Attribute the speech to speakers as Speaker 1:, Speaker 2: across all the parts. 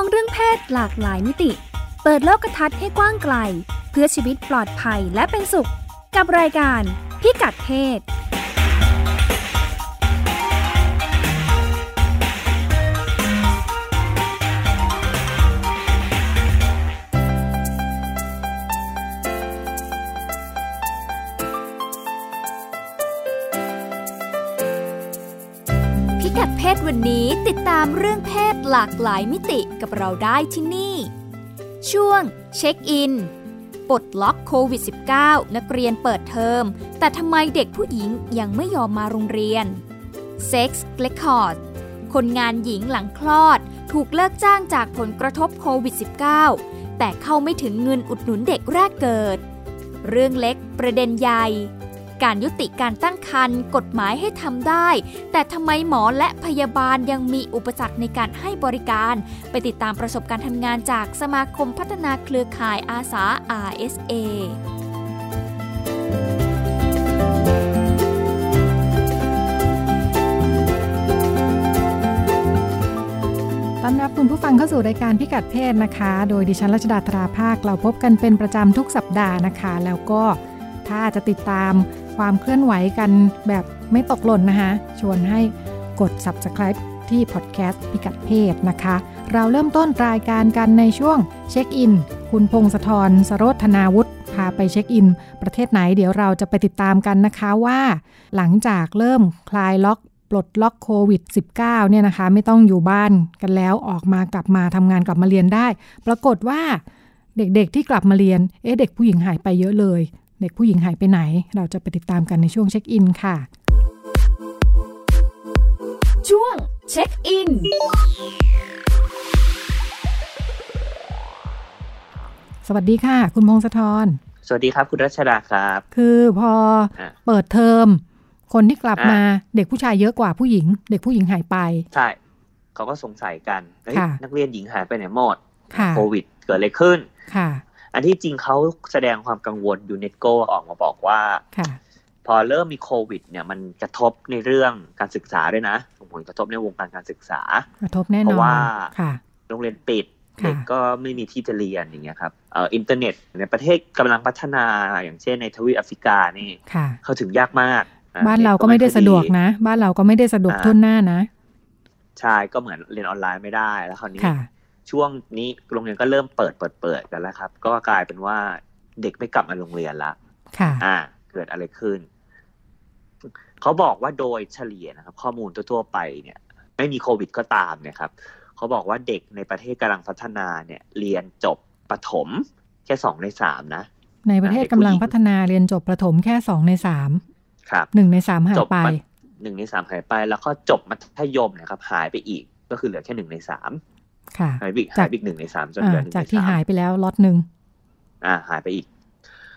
Speaker 1: องเรื่องเพศหลากหลายมิติ เปิดโลกทัศน์ให้กว้างไกล เพื่อชีวิตปลอดภัยและเป็นสุข กับรายการพิกัดเพศพิกัดเพศวันนี้ ติดตามเรื่องเพศหลากหลายมิติกับเราได้ที่นี่ ช่วงเช็คอินปลดล็อกโควิด -19 นักเรียนเปิดเทอม แต่ทำไมเด็กผู้หญิงยังไม่ยอมมาโรงเรียน Sex Record คนงานหญิงหลังคลอด ถูกเลิกจ้างจากผลกระทบโควิด -19 แต่เข้าไม่ถึงเงินอุดหนุนเด็กแรกเกิด เรื่องเล็กประเด็นใหญ่ การยุติการตั้งครรภ์กฎหมายให้ทำได้ แต่ทำไมหมอและพยาบาลยังมีอุปสรรคในการให้บริการ ไปติดตามประสบการณ์ทำงานจากสมาคมพัฒนาเครือข่ายอาสา RSA
Speaker 2: ต้อนรับคุณผู้ฟังเข้าสู่รายการพิกัดเพศนะคะ โดยดิฉันรัชดาธราภาค เราพบกันเป็นประจำทุกสัปดาห์นะคะ แล้วก็ถ้าจะติดตาม ความเคลื่อนไหวกันแบบไม่ตกหล่นนะคะชวนให้กด subscribe ที่พอดแคสต์พิกัดเพศนะคะ เราเริ่มต้นรายการกันในช่วงเช็คอิน คุณพงศธรสโรธนาวุฒิพาไปเช็คอิน ประเทศไหนเดี๋ยวเราจะไปติดตามกันนะคะว่า หลังจากเริ่มคลายล็อกปลดล็อกโควิด -19 เนี่ยนะคะไม่ต้องอยู่บ้านกันแล้วออกมากลับมาทำงานกลับมาเรียนได้ ปรากฏว่าเด็กๆที่กลับมาเรียน เอ๊ะเด็กผู้หญิงหายไปเยอะเลย เด็กผู้หญิงหายไปไหน เราจะไปติดตามกันในช่วงเช็คอินค่ะ
Speaker 1: ช่วงเช็คอิน
Speaker 2: สวัสดีค่ะ คุณพงศธร
Speaker 3: สวัสดีครับคุณรัชดาครับ
Speaker 2: คือพอ
Speaker 3: อะ
Speaker 2: เปิดเทอม คนที่กลับ
Speaker 3: อะ
Speaker 2: มาเด็กผู้ชายเยอะกว่าผู้หญิง เด็กผู้หญิงหายไป
Speaker 3: ใช่ เขาก็สงสัยกันเฮ้ย
Speaker 2: ค่ะ
Speaker 3: นักเรียนหญิงหายไปไหนหมด
Speaker 2: ค่ะ
Speaker 3: โควิดเกิดอะไรขึ้น
Speaker 2: ค่ะ
Speaker 3: อันที่จริงเขาแสดงความกังวลยูเนสโกออกมาบอกว่า
Speaker 2: ค่ะ
Speaker 3: พอเริ่มมีโควิด เนี่ยมันกระทบในเรื่องการศึกษาด้วยนะส่งผลกระทบในวงการการศึกษา
Speaker 2: กระทบแน่น
Speaker 3: เพ
Speaker 2: อน
Speaker 3: ราะว่า
Speaker 2: ค่ะ
Speaker 3: โรงเรียนปิด
Speaker 2: ค่ะ
Speaker 3: เด็กก็ไม่มีที่จะเรียนอย่างเงี้ยครับเอ่ออินเทอร์เน็ตในประเทศกำลังพัฒนาอย่างเช่นในทวีปแอฟริกานี่
Speaker 2: ค่ะ
Speaker 3: เข้าถึงยากมากอะ
Speaker 2: บ้านเราก็ไม่ได้สะดวกนะ บ้านเราก็ไม่ได้สะดวก
Speaker 3: อ่า
Speaker 2: ทุนหน้านะ
Speaker 3: ใช่ก็เหมือนเรียนออนไลน์ไม่ได้แล้วคราวนี้
Speaker 2: ค่ะ
Speaker 3: ช่วงนี้โรงเรียนก็เริ่มเปิดเปิดเปิดกันแล้วครับ ก็กลายเป็นว่าเด็กไม่กลับมาโรงเรียนละ
Speaker 2: ค่ะ
Speaker 3: อ่า เกิดอะไรขึ้น เขาบอกว่าโดยเฉลี่ยนะครับ ข้อมูลทั่วๆไปเนี่ย ไม่มีโควิดก็ตามเนี่ยครับเขาบอกว่าเด็กในประเทศกำลังพัฒนาเนี่ย เรียนจบประถม แค่สองในสามนะ
Speaker 2: ในประเทศกำลังพัฒนาเรียนจบประถมแค่สองในสาม
Speaker 3: ครับ
Speaker 2: หนึ่งในสามหาย
Speaker 3: จบ
Speaker 2: ไป
Speaker 3: มาหนึ่งในสามหายไป แล้วก็จบมัธยมเนะครับ หายไปอีกก็คือเหลือแค่หนึ่งในสาม
Speaker 2: ค่ะ
Speaker 3: หายไปอีก
Speaker 2: จาก
Speaker 3: หายไปอีกหนึ่งในสามจน
Speaker 2: อ่า
Speaker 3: เหลือหนึ่ง
Speaker 2: จาก
Speaker 3: ใน
Speaker 2: ที่
Speaker 3: สาม
Speaker 2: หายไปแล้วล็อตหนึ่ง
Speaker 3: อ่า หายไปอีก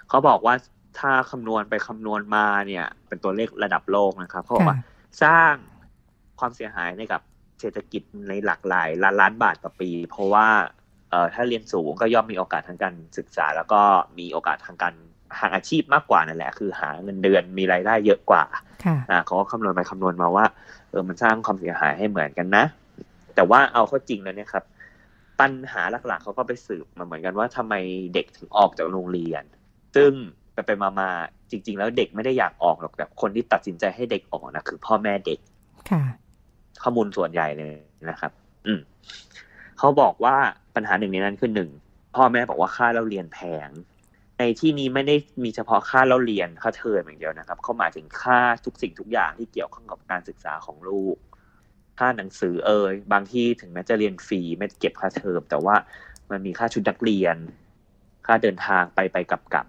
Speaker 3: เขาบอกว่าถ้าคำนวณไปคำนวณมาเนี่ย เป็นตัวเลขระดับโลกนะครับ เขาบอก
Speaker 2: ค่ะ
Speaker 3: ว่าสร้างความเสียหายในกับเศรษฐกิจในหลากหลายล้านล้านบาทต่อปี เพราะว่าเอ่อถ้าเรียนสูงก็ย่อมมีโอกาสทางการศึกษา แล้วก็มีโอกาสทางการหาอาชีพมากกว่านั่นแหละ คือหาเงินเดือนมีรายได้เยอะกว่า
Speaker 2: ค่ะ
Speaker 3: อ่าเขาก็คำนวณไปคำนวณมาว่าเออมันสร้างความเสียหายให้เหมือนกันนะ แต่ว่าเอาเข้าจริงแล้วเนี่ยครับ ปัญหาหลักๆเขาก็ไปสืบมาเหมือนกันว่าทำไมเด็กถึงออกจากโรงเรียน ซึ่งไปไปๆมาๆจริง ๆ แล้วเด็กไม่ได้อยากออกหรอกแต่คนที่ตัดสินใจให้เด็กออกนะคือพ่อแม่เด็ก
Speaker 2: ค่ะ
Speaker 3: ข้อมูลส่วนใหญ่เลยนะครับ อืมเขาบอกว่าปัญหาหนึ่งในนั้นคือหนึ่งพ่อแม่บอกว่าค่าเราเรียนแพงในที่นี้ไม่ได้มีเฉพาะค่าเราเรียนค่าเทอมอย่างเดียวนะครับ เขาหมายถึงค่าทุกสิ่งทุกอย่างที่เกี่ยวข้องกับการศึกษาของลูก ค่าหนังสือเอ่ยบางที่ถึงแม้จะเรียนฟรีไม่เก็บค่าเทอมแต่ว่ามันมีค่าชุดนักเรียน ค่าเดินทางไปไปกลับกลับ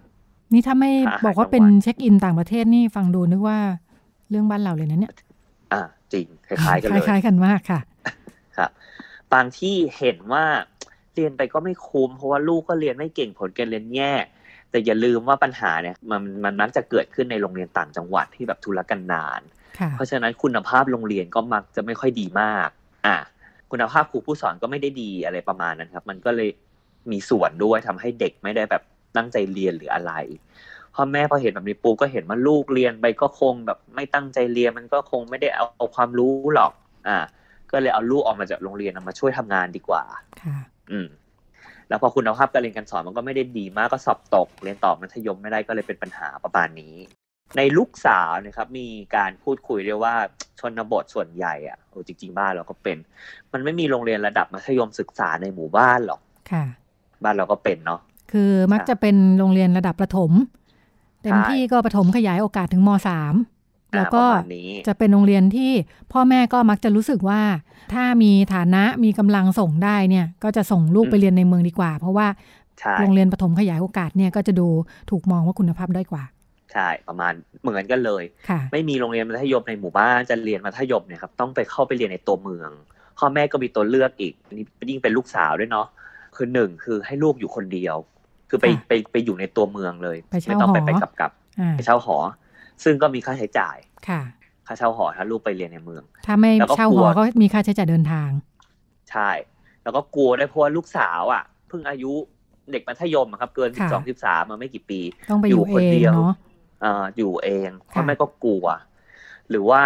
Speaker 2: นี่ถ้าไม่
Speaker 3: อาหาร
Speaker 2: บอกว่า
Speaker 3: กลางวัน
Speaker 2: เป็นเช็คอินต่างประเทศนี่ฟังดูนึกว่าเรื่องบ้านเราเลยนะเนี่ย
Speaker 3: อ่า จริงคล้ายๆกันเลย
Speaker 2: คล้ายๆกันมากค่ะ
Speaker 3: ครับ บางที่เห็นว่าเรียนไปก็ไม่คุ้มเพราะว่าลูกก็เรียนไม่เก่งผลการเรียนแย่แต่อย่าลืมว่าปัญหาเนี่ยมันมันมักจะเกิดขึ้นในโรงเรียนต่างจังหวัดที่แบบทุรกันดาร
Speaker 2: ค่ะ
Speaker 3: เพราะฉะนั้นคุณภาพโรงเรียนก็มักจะไม่ค่อยดีมาก อะคุณภาพครูผู้สอนก็ไม่ได้ดีอะไรประมาณนั้นครับ มันก็เลยมีส่วนด้วยทำให้เด็กไม่ได้แบบตั้งใจเรียนหรืออะไรพ่อแม่พอเห็นแบบนี้ปูก็เห็นว่าลูกเรียนไปก็คงแบบไม่ตั้งใจเรียนมันก็คงไม่ได้เอาเอาความรู้หรอก อ่า ก็เลยเอาลูกออกมาจากโรงเรียนเอามาช่วยทำงานดีกว่า
Speaker 2: ค่ะ
Speaker 3: อืม แล้วพอคุณภาพการเรียนการสอนมันก็ไม่ได้ดีมากก็สอบตก เรียนต่อมัธยมไม่ได้ก็เลยเป็นปัญหาประมาณนี้ ในลูกสาวนะครับมีการพูดคุยเรียกว่าชนบทส่วนใหญ่อะโอ้จริง ๆ บ้านเราก็เป็น มันไม่มีโรงเรียนระดับมัธยมศึกษาในหมู่บ้านหรอก
Speaker 2: ค่ะ
Speaker 3: บ้านเราก็เป็นเนาะ
Speaker 2: คือมักจะเป็นโรงเรียนระดับประถมเต็ม
Speaker 3: ใช่
Speaker 2: ที่ก็ประถมขยายโอกาสถึงมสาม
Speaker 3: อ่า
Speaker 2: แล้วก็
Speaker 3: ประมาณนี้
Speaker 2: จะเป็นโรงเรียนที่พ่อแม่ก็มักจะรู้สึกว่า ถ้ามีฐานะมีกำลังส่งได้เนี่ยก็จะส่งลูกไปเรียนในเมืองดีกว่า เพราะว่า
Speaker 3: ใช่
Speaker 2: โรงเรียนประถมขยายโอกาสเนี่ยก็จะดูถูกมองว่าคุณภาพด้อยกว่า
Speaker 3: ใช่ประมาณเหมือนกันเลย
Speaker 2: ค่ะ
Speaker 3: ไม่มีโรงเรียนมัธยมในหมู่บ้านจะเรียนมัธยมเนี่ยครับต้องไปเข้าไปเรียนในตัวเมืองพ่อแม่ก็มีตัวเลือกอีกนี่ยิ่งเป็นลูกสาวด้วยเนาะคือหนึ่งคือให้ลูกอยู่คนเดียว คือไป
Speaker 2: ค่ะ
Speaker 3: ไปไปอยู่ในตัวเมืองเลย
Speaker 2: ไปเช่า
Speaker 3: ไม่ต้องไป
Speaker 2: หอ
Speaker 3: ไปกลับกลับ
Speaker 2: อ่า
Speaker 3: ไปเช่าหอ ซึ่งก็มีค่าใช้จ่าย
Speaker 2: ค่ะ
Speaker 3: ค่าเช่าหอถ้าลูกไปเรียนในเมือง
Speaker 2: ถ้าไม่
Speaker 3: แล้วก็
Speaker 2: เช่าก
Speaker 3: ลั
Speaker 2: ห
Speaker 3: ว
Speaker 2: อก็มีค่าใช้จ่ายเดินทาง
Speaker 3: ใช่ แล้วก็กลัวได้วยเพราะว่าลูกสาวอะเพิ่งอายุเด็กมัธยมอะครับ เกินสิ
Speaker 2: ค่ะ
Speaker 3: บสองสิบสามมาไม่กี่ปี
Speaker 2: ต้องไป
Speaker 3: อ
Speaker 2: อยู่ยู่
Speaker 3: คน
Speaker 2: เอ
Speaker 3: เดี
Speaker 2: ง
Speaker 3: ยว
Speaker 2: เนาะ
Speaker 3: เอ่ออยู่เองพ่อ
Speaker 2: ค่ะ
Speaker 3: แม่ก็กลัว หรือว่า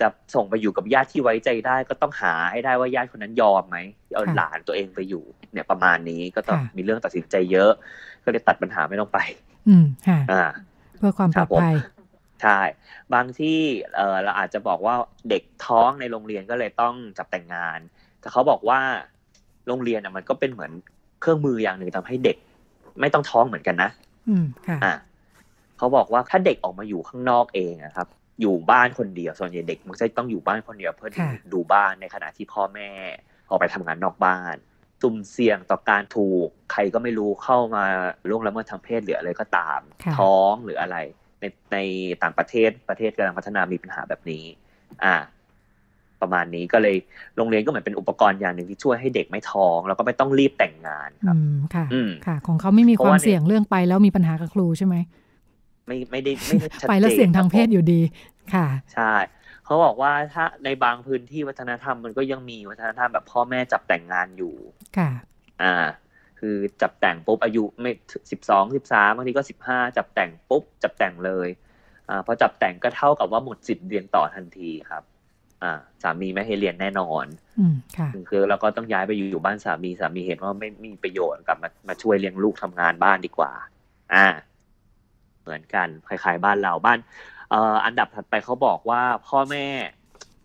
Speaker 3: จะส่งไปอยู่กับญาติที่ไว้ใจได้ ก็ต้องหาให้ได้ว่าญาติคนนั้นยอมไหมเอาหลานตัวเองไปอยู่ เนี่ยประมาณนี้ก็ต้องมีเรื่องตัดสินใจเยอะ ก็เลยตัดปัญหาไม่ต้องไป
Speaker 2: อืมค่ะ
Speaker 3: อ่า
Speaker 2: เพื่อความปลอดภัย
Speaker 3: ใช่ บางที่เออเราอาจจะบอกว่าเด็กท้องในโรงเรียนก็เลยต้องจับแต่งงาน แต่เขาบอกว่าโรงเรียนอะมันก็เป็นเหมือนเครื่องมืออย่างหนึ่งทำให้เด็ก ไม่ต้องท้องเหมือนกันนะ
Speaker 2: อืมค่ะ
Speaker 3: อะ เขาบอกว่าถ้าเด็กออกมาอยู่ข้างนอกเองอะครับอยู่บ้านคนเดียวส่วนใหญ่เด็กมันจะต้องอยู่บ้านคนเดียวเพื่อ
Speaker 2: ค่ะ
Speaker 3: ดูบ้านในขณะที่พ่อแม่ออกไปทำงานนอกบ้านสุ่มเสี่ยงต่อการถูกใครก็ไม่รู้เข้ามาล่วงละเมิดทางเพศหรืออะไรก็ตาม
Speaker 2: ค่ะ
Speaker 3: ท้องหรืออะไร ในในต่างประเทศประเทศกำลังพัฒนามีปัญหาแบบนี้ อ่า ประมาณนี้ก็เลยโรงเรียนก็เหมือนเป็นอุปกรณ์อย่างหนึ่งที่ช่วยให้เด็กไม่ท้อง แล้วก็ไม่ต้องรีบแต่งงานค
Speaker 2: อื
Speaker 3: รับ
Speaker 2: มค่ะ
Speaker 3: อืม
Speaker 2: ค่ะ ของเขาไม่มี
Speaker 3: เพ
Speaker 2: ค
Speaker 3: ราะ
Speaker 2: วาม
Speaker 3: ว่าเนี่ย
Speaker 2: เสี่ยงเรื่องไปแล้วมีปัญหากับครูใช่ไหม
Speaker 3: ไม่ไม่ได้ไม่ได้ชัด
Speaker 2: ไปแล้ว
Speaker 3: จน
Speaker 2: เสี่ยงทาง
Speaker 3: ครับ
Speaker 2: เพศ
Speaker 3: ผม
Speaker 2: อยู่ดีค่ะ
Speaker 3: ใช่เขาบอกว่าถ้าในบางพื้นที่วัฒนธรรมมันก็ยังมีวัฒนธรรมแบบพ่อแม่จับแต่งงานอยู่
Speaker 2: ค่ะ
Speaker 3: อ่า คือจับแต่งปุ๊บอายุไม่สิบสองสิบสามบางทีก็สิบห้าจับแต่งปุ๊บจับแต่งเลยอ่าพอจับแต่งก็เท่ากับว่าหมดสิทธิ์เรียนต่อทันทีครับ อ่า สามีไม่ให้เรียนแน่นอน
Speaker 2: อืมค่ะ
Speaker 3: คือเราก็ต้องย้ายไปอยู่บ้านสามีสามีเห็นว่าไม่มีประโยชน์กลับมามาช่วยเลี้ยงลูกทำงานบ้านดีกว่า อ่า เหมือนกันคล้ายๆบ้านเราบ้านเอ่ออันดับถัดไปเขาบอกว่าพ่อแม่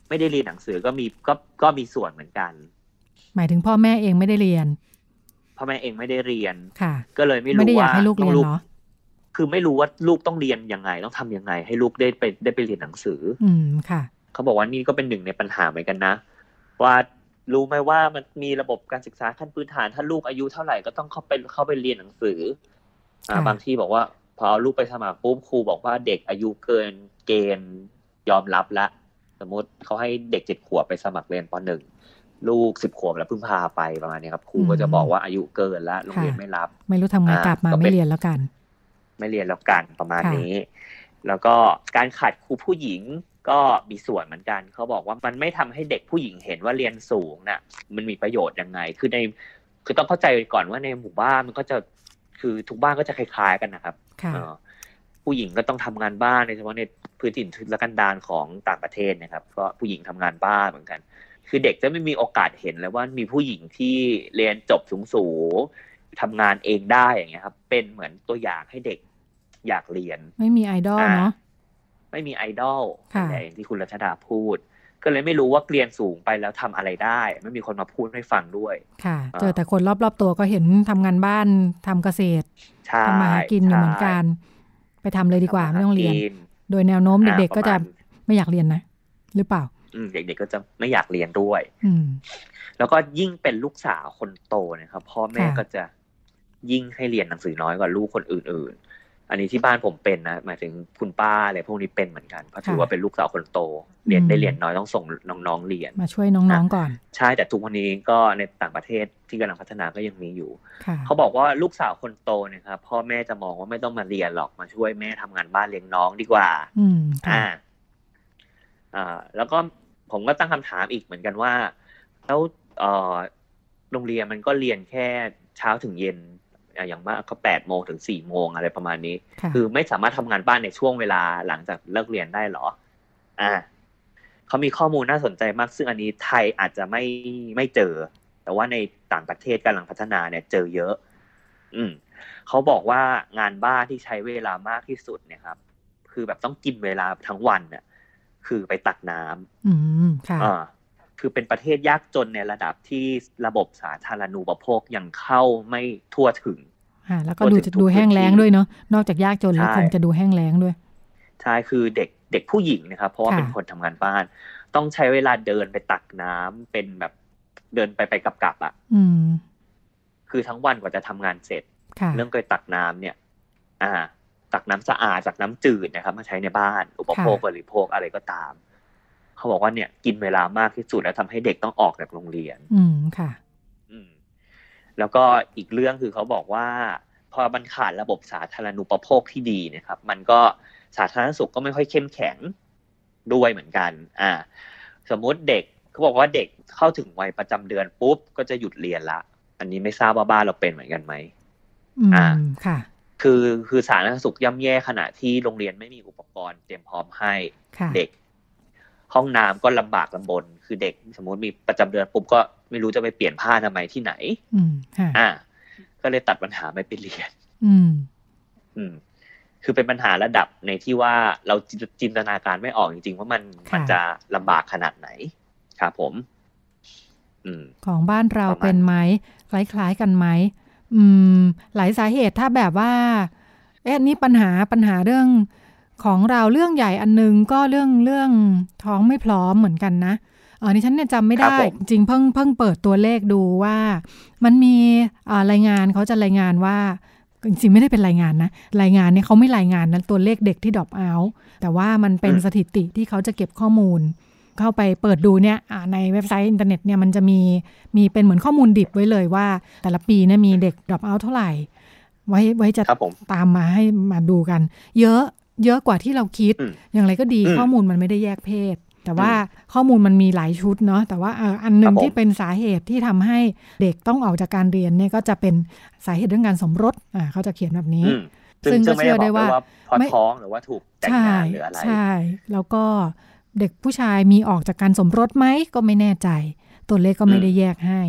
Speaker 3: ไม่ได้เรียนหนังสือก็มีก็ก็มีส่วนเหมือนกัน
Speaker 2: หมายถึงพ่อแม่เองไม่ได้เรียน
Speaker 3: พ่อแม่เองไม่ได้เรียน
Speaker 2: ค่ะ
Speaker 3: ก็เลยไม่
Speaker 2: ไม่
Speaker 3: รู้
Speaker 2: ได้อยา
Speaker 3: ว่าก
Speaker 2: ให้ลูกเรียน
Speaker 3: ต้อง
Speaker 2: เนาะ
Speaker 3: คือไม่รู้ว่าลูกต้องเรียนยังไง ต้องทำยังไง ให้ลูกได้ไปได้ไปเรียนหนังสือ
Speaker 2: อืมค่ะ
Speaker 3: เขาบอกว่านี่ก็เป็นหนึ่งในปัญหาเหมือนกันนะ ว่ารู้ไหมว่ามันมีระบบการศึกษาขั้นพื้นฐาน ถ้าลูกอายุเท่าไหร่ก็ต้องเข้าไปเข้าไปเรียนหนังสือ อ่า
Speaker 2: ค่ะ
Speaker 3: บางที่บอกว่าพ อเอาลูกไปสมัครปุ๊บครูบอกว่าเด็กอายุเกินเกณฑ์ยอมรับละ สมมติเขาให้เด็กเจ็ดขวบไปสมัครเรียนปหนึ่งลูกสิบขวบแล้วเพิ่งพาไปประมาณนี้ครับครูก็จะบอกว่าอายุเกินแล้วโรงเรียนไม่รับ
Speaker 2: ไม่รู้ทำไง
Speaker 3: อ่าก
Speaker 2: ลับมา
Speaker 3: ก็เป็น
Speaker 2: ไม่เรียนแล้วกัน
Speaker 3: ไม่เรียนแล้วกันประมาณ
Speaker 2: ค่ะ
Speaker 3: นี้ แล้วก็การขาดครูผู้หญิงก็มีส่วนเหมือนกันเขาบอกว่ามันไม่ทำให้เด็กผู้หญิงเห็นว่าเรียนสูงน่ะ มันมีประโยชน์ยังไง คือในคือต้องเข้าใจก่อนว่าในหมู่บ้านมันก็จะคือทุกบ้านก็จะคล้ายๆกันนะครับ
Speaker 2: ค่ะ
Speaker 3: เออ ผู้หญิงก็ต้องทำงานบ้านโดยเฉพาะในพื้นถิ่นทุรกันดารของต่างประเทศนะครับ ก็ผู้หญิงทำงานบ้านเหมือนกัน คือเด็กจะไม่มีโอกาสเห็นเลยว่ามีผู้หญิงที่เรียนจบสูงๆทำงานเองได้อย่างเงี้ยครับ เป็นเหมือนตัวอย่างให้เด็กอยากเรียน
Speaker 2: ไม่มีไอดอลเนาะ
Speaker 3: ไม่มีไอดอล
Speaker 2: ค่ะ
Speaker 3: อย่างที่คุณรัชดาพูด ก็เลยไม่รู้ว่าเรียนสูงไปแล้วทำอะไรได้ ไม่มีคนมาพูดให้ฟังด้วย
Speaker 2: ค่ะ
Speaker 3: อ่า
Speaker 2: เจอแต่คนรอบๆตัวก็เห็นทำงานบ้านทำเกษตร
Speaker 3: ใช่
Speaker 2: ทำมาหากินอยู่เหมือนกัน ไปทำเลยดีกว่าไม่ต้องเรียน โดยแนวโน้มเด็กๆก็จะ
Speaker 3: อ่าประมาณ
Speaker 2: ไม่อยากเรียนนะ หรือเปล่า
Speaker 3: อืมเด็กๆก็จะไม่อยากเรียนด้วย
Speaker 2: อืม
Speaker 3: แล้วก็ยิ่งเป็นลูกสาวคนโตนะครับพ่อแม่
Speaker 2: ค่ะ
Speaker 3: ก็จะยิ่งให้เรียนหนังสือน้อยกว่าลูกคนอื่นๆ อันนี้ที่บ้านผมเป็นนะหมายถึงคุณป้าอะไรพวกนี้เป็นเหมือนกันเพราะถือว่าเป็นลูกสาวคนโตเรียนได้เรียนน้อยต้องส่งน้องๆเรียน
Speaker 2: มาช่วยน้องๆก่อน
Speaker 3: ใช่แต่ทุกวันนี้ก็ในต่างประเทศที่กำลังพัฒนาก็ยังมีอยู่
Speaker 2: ค่ะ
Speaker 3: เขาบอกว่าลูกสาวคนโตเนี่ยครับพ่อแม่จะมองว่าไม่ต้องมาเรียนหรอกมาช่วยแม่ทำงานบ้านเลี้ยงน้องดีกว่า
Speaker 2: อืมค่ะ
Speaker 3: อ่าอ่าแล้วก็ผมก็ตั้งคำถามอีกเหมือนกันว่า แล้วเอ่อโรงเรียนมันก็เรียนแค่เช้าถึงเย็น อะอย่างมากก็แปดโมงถึงสี่โมงอะไรประมาณนี้
Speaker 2: ค่ะ
Speaker 3: คือไม่สามารถทำงานบ้านในช่วงเวลาหลังจากเลิกเรียนได้เหรอ อ่าเขามีข้อมูลน่าสนใจมาก ซึ่งอันนี้ไทยอาจจะไม่ไม่เจอ แต่ว่าในต่างประเทศกำลังพัฒนาเนี่ยเจอเยอะ อืมเขาบอกว่างานบ้านที่ใช้เวลามากที่สุดเนี่ยครับ คือแบบต้องกินเวลาทั้งวันเนี่ยคือไปตักน้ำ
Speaker 2: อืมค่ะ
Speaker 3: อ่าคือเป็นประเทศยากจนในระดับที่ระบบสาธารณูปโภคยังเข้าไม่ทั่วถึง
Speaker 2: ค่ะแล้วก็ดูจะดูแห้งแล้งด้วยเนาะนอกจากยากจนแล้ว
Speaker 3: ใช่
Speaker 2: คงจะดูแห้งแล้งด้วย
Speaker 3: ใช่คือเด็กเด็กผู้หญิงนะครับ เพราะว่า
Speaker 2: ค่ะ
Speaker 3: เป็นคนทำงานบ้าน ต้องใช้เวลาเดินไปตักน้ำเป็นแบบเดินไปไปกลับกลับๆอะ
Speaker 2: อืม
Speaker 3: คือทั้งวันกว่าจะทำงานเสร็จ
Speaker 2: ค่ะ
Speaker 3: เรื่องไปตักน้ำเนี่ย อ่า ตักน้ำสะอาดจากน้ำจืดนะครับ มาใช้ในบ้าน อุปโภคบริโภคอะไรก็ตาม เขาบอกว่าเนี่ย กินเวลามากที่สุดแล้วทำให้เด็กต้องออกจากโรงเรียน
Speaker 2: อืมค่ะ
Speaker 3: อืม แล้วก็อีกเรื่องคือเขาบอกว่า พอมันขาดระบบสาธารณูปโภคที่ดีเนะครับ มันก็สาธารณสุขก็ไม่ค่อยเข้มแข็งด้วยเหมือนกัน อ่า สมมุติเด็กเขาบอกว่าเด็กเข้าถึงวัยประจำเดือนปุ๊บก็จะหยุดเรียนละ อันนี้ไม่ทราบว่าบ้านเราเป็นเหมือนกันไหม
Speaker 2: อืม
Speaker 3: อ่า
Speaker 2: ค่ะ
Speaker 3: คือคือสาธารณสุขย่ำแย่ขณะที่โรงเรียนไม่มีอุปกรณ์เตรียมพร้อมให้
Speaker 2: ค่ะ
Speaker 3: เด็ก ห้องน้ำก็ลำบากลำบน คือเด็กสมมติมีประจำเดือนปุ๊บก็ ไม่รู้จะไปเปลี่ยนผ้าทำไมยที่ไหน
Speaker 2: อืมค่ะ
Speaker 3: อ่า ก็เลยตัดปัญหาไม่ไปเรียน
Speaker 2: อืม
Speaker 3: อืม คือเป็นปัญหาระดับในที่ว่าเราจิจินตนาการไม่ออกจริงๆว่ามัน
Speaker 2: ค่ะ
Speaker 3: มันจะลำบากขนาดไหนครับผมอืม
Speaker 2: ของบ้านเรา
Speaker 3: ประมาณ
Speaker 2: เป็นไหมคล้ายๆกันไหมอืม หลายสาเหตุถ้าแบบว่าเอ๊ะนี่ปัญหาปัญหาเรื่องของเราเรื่องใหญ่อันนึงก็เรื่องเรื่องท้องไม่พร้อมเหมือนกันนะเออนี่ฉันเนี่ยจำไม่
Speaker 3: ครั
Speaker 2: ได้
Speaker 3: บผม
Speaker 2: จริงเพิ่งเพิ่งเปิดตัวเลขดูว่า มันมีอ่ารายงานเขาจะรายงานว่าจริงๆไม่ได้เป็นรายงานนะ รายงานเนี่ยเขาไม่รายงานนะตัวเลขเด็กที่ drop out แต่ว่ามันเป็นสถิติที่เขาจะเก็บข้อมูล เข้าไปเปิดดูเนี่ยอ่าในเว็บไซต์อินเทอร์เน็ตเนี่ยมันจะมีมีเป็นเหมือนข้อมูลดิบไว้เลยว่า แต่ละปีเนี่ยมีเด็ก drop out เท่าไหร่ ไว้ไว้จะ
Speaker 3: ครับผม
Speaker 2: ตามมาให้มาดูกัน เยอะเยอะกว่าที่เราคิด
Speaker 3: อืม
Speaker 2: อย่างไรก็ดี
Speaker 3: อืม
Speaker 2: ข้อมูลมันไม่ได้แยกเพศ แต่ว่าข้อมูลมันมีหลายชุดเนาะแต่ว่าเอ่ออันหนึ่
Speaker 3: ค
Speaker 2: ง
Speaker 3: รับผม
Speaker 2: ที่เป็นสาเหตุที่ทำให้เด็กต้องออกจากการเรียนเนี่ยก็จะเป็นสาเหตุเรื่องการสมรสอ่าเขาจะเขียนแบบนี้
Speaker 3: อืม
Speaker 2: ซึ่งก็
Speaker 3: ไม่
Speaker 2: เชื่อได้
Speaker 3: บก
Speaker 2: ว่า
Speaker 3: เพราะ
Speaker 2: ไม่
Speaker 3: ท้องหรือว่าถูกแต่ง
Speaker 2: ใช่
Speaker 3: งานหรืออะไร
Speaker 2: ใช่แล้วก็เด็กผู้ชายมีออกจากการสมรสไหมก็ไม่แน่ใจ ตัวเลขก็ไม่ได้แยกให้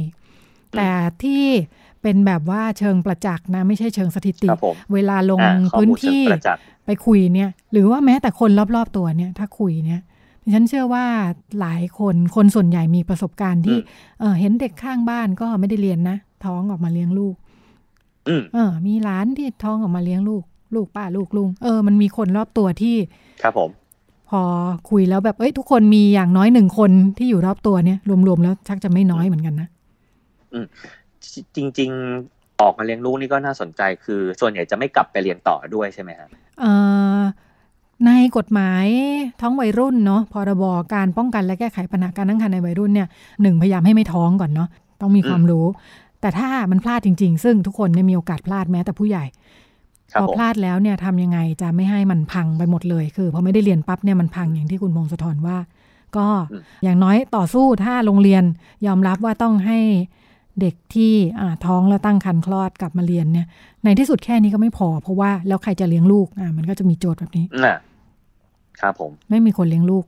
Speaker 2: แต่ที่เป็นแบบว่าเชิงประจักษ์นะ ไม่ใช่เชิงสถิติ
Speaker 3: ครับผม
Speaker 2: เวลาลง
Speaker 3: อ่าข้อ
Speaker 2: พื้น
Speaker 3: มูลเชิง
Speaker 2: ที่
Speaker 3: ประจักษ์
Speaker 2: ไปคุยเนี่ย หรือว่าแม้แต่คนรอบๆตัวเนี่ย ถ้าคุยเนี่ย ดิฉันเชื่อว่าหลายคนคนส่วนใหญ่มีประสบการณ์ที่
Speaker 3: อืม
Speaker 2: เออเห็นเด็กข้างบ้านก็ไม่ได้เรียนนะ ท้องออกมาเลี้ยงลูก
Speaker 3: อืม
Speaker 2: เออ มีหลานที่ท้องออกมาเลี้ยงลูก ลูกป้าลูกลุงเออมันมีคนรอบตัวที่
Speaker 3: ครับผม
Speaker 2: พอคุยแล้วแบบเอ้ยทุกคนมีอย่างน้อยหนึ่งคนที่อยู่รอบตัวเนี่ย รวมๆแล้วชักจะไม่น้อยเหมือนกันนะ
Speaker 3: จริง ๆ ออกมาเลี้ยงลูกนี่ก็น่าสนใจคือ ส่วนใหญ่จะไม่กลับไปเรียนต่อด้วยใช่ไหมครับ
Speaker 2: เอ่อ ในกฎหมายท้องวัยรุ่นเนาะพรบการป้องกันและแก้ไขปัญหาการตั้งครรภ์ในวัยรุ่นเนี่ยหนึ่งพยายามให้ไม่ท้องก่อนเนาะต้องมีความรู้ แต่ถ้ามันพลาดจริง ๆ ซึ่งทุกคนเนี่ยมีโอกาสพลาดแม้แต่ผู้ใหญ่
Speaker 3: ครับ
Speaker 2: พอ
Speaker 3: ผม
Speaker 2: พลาดแล้วเนี่ยทำยังไงจะไม่ให้มันพังไปหมดเลย คือพอไม่ได้เรียนปั๊บเนี่ยมันพังอย่างที่คุณพงศธรว่า ก็อย่างน้อยต่อสู้ถ้าโรงเรียนยอมรับว่าต้องให้เด็กที่อ่าท้องแล้วตั้งครรภ์คลอดกลับมาเรียนเนี่ยในที่สุดแค่นี้ก็ไม่พอ เพราะว่าแล้วใครจะเลี้ยงลูกอ่ามันก็จะมีโจทย์แบบนี้
Speaker 3: น่ะ ครับผม
Speaker 2: ไม่มีคนเลี้ยงลูก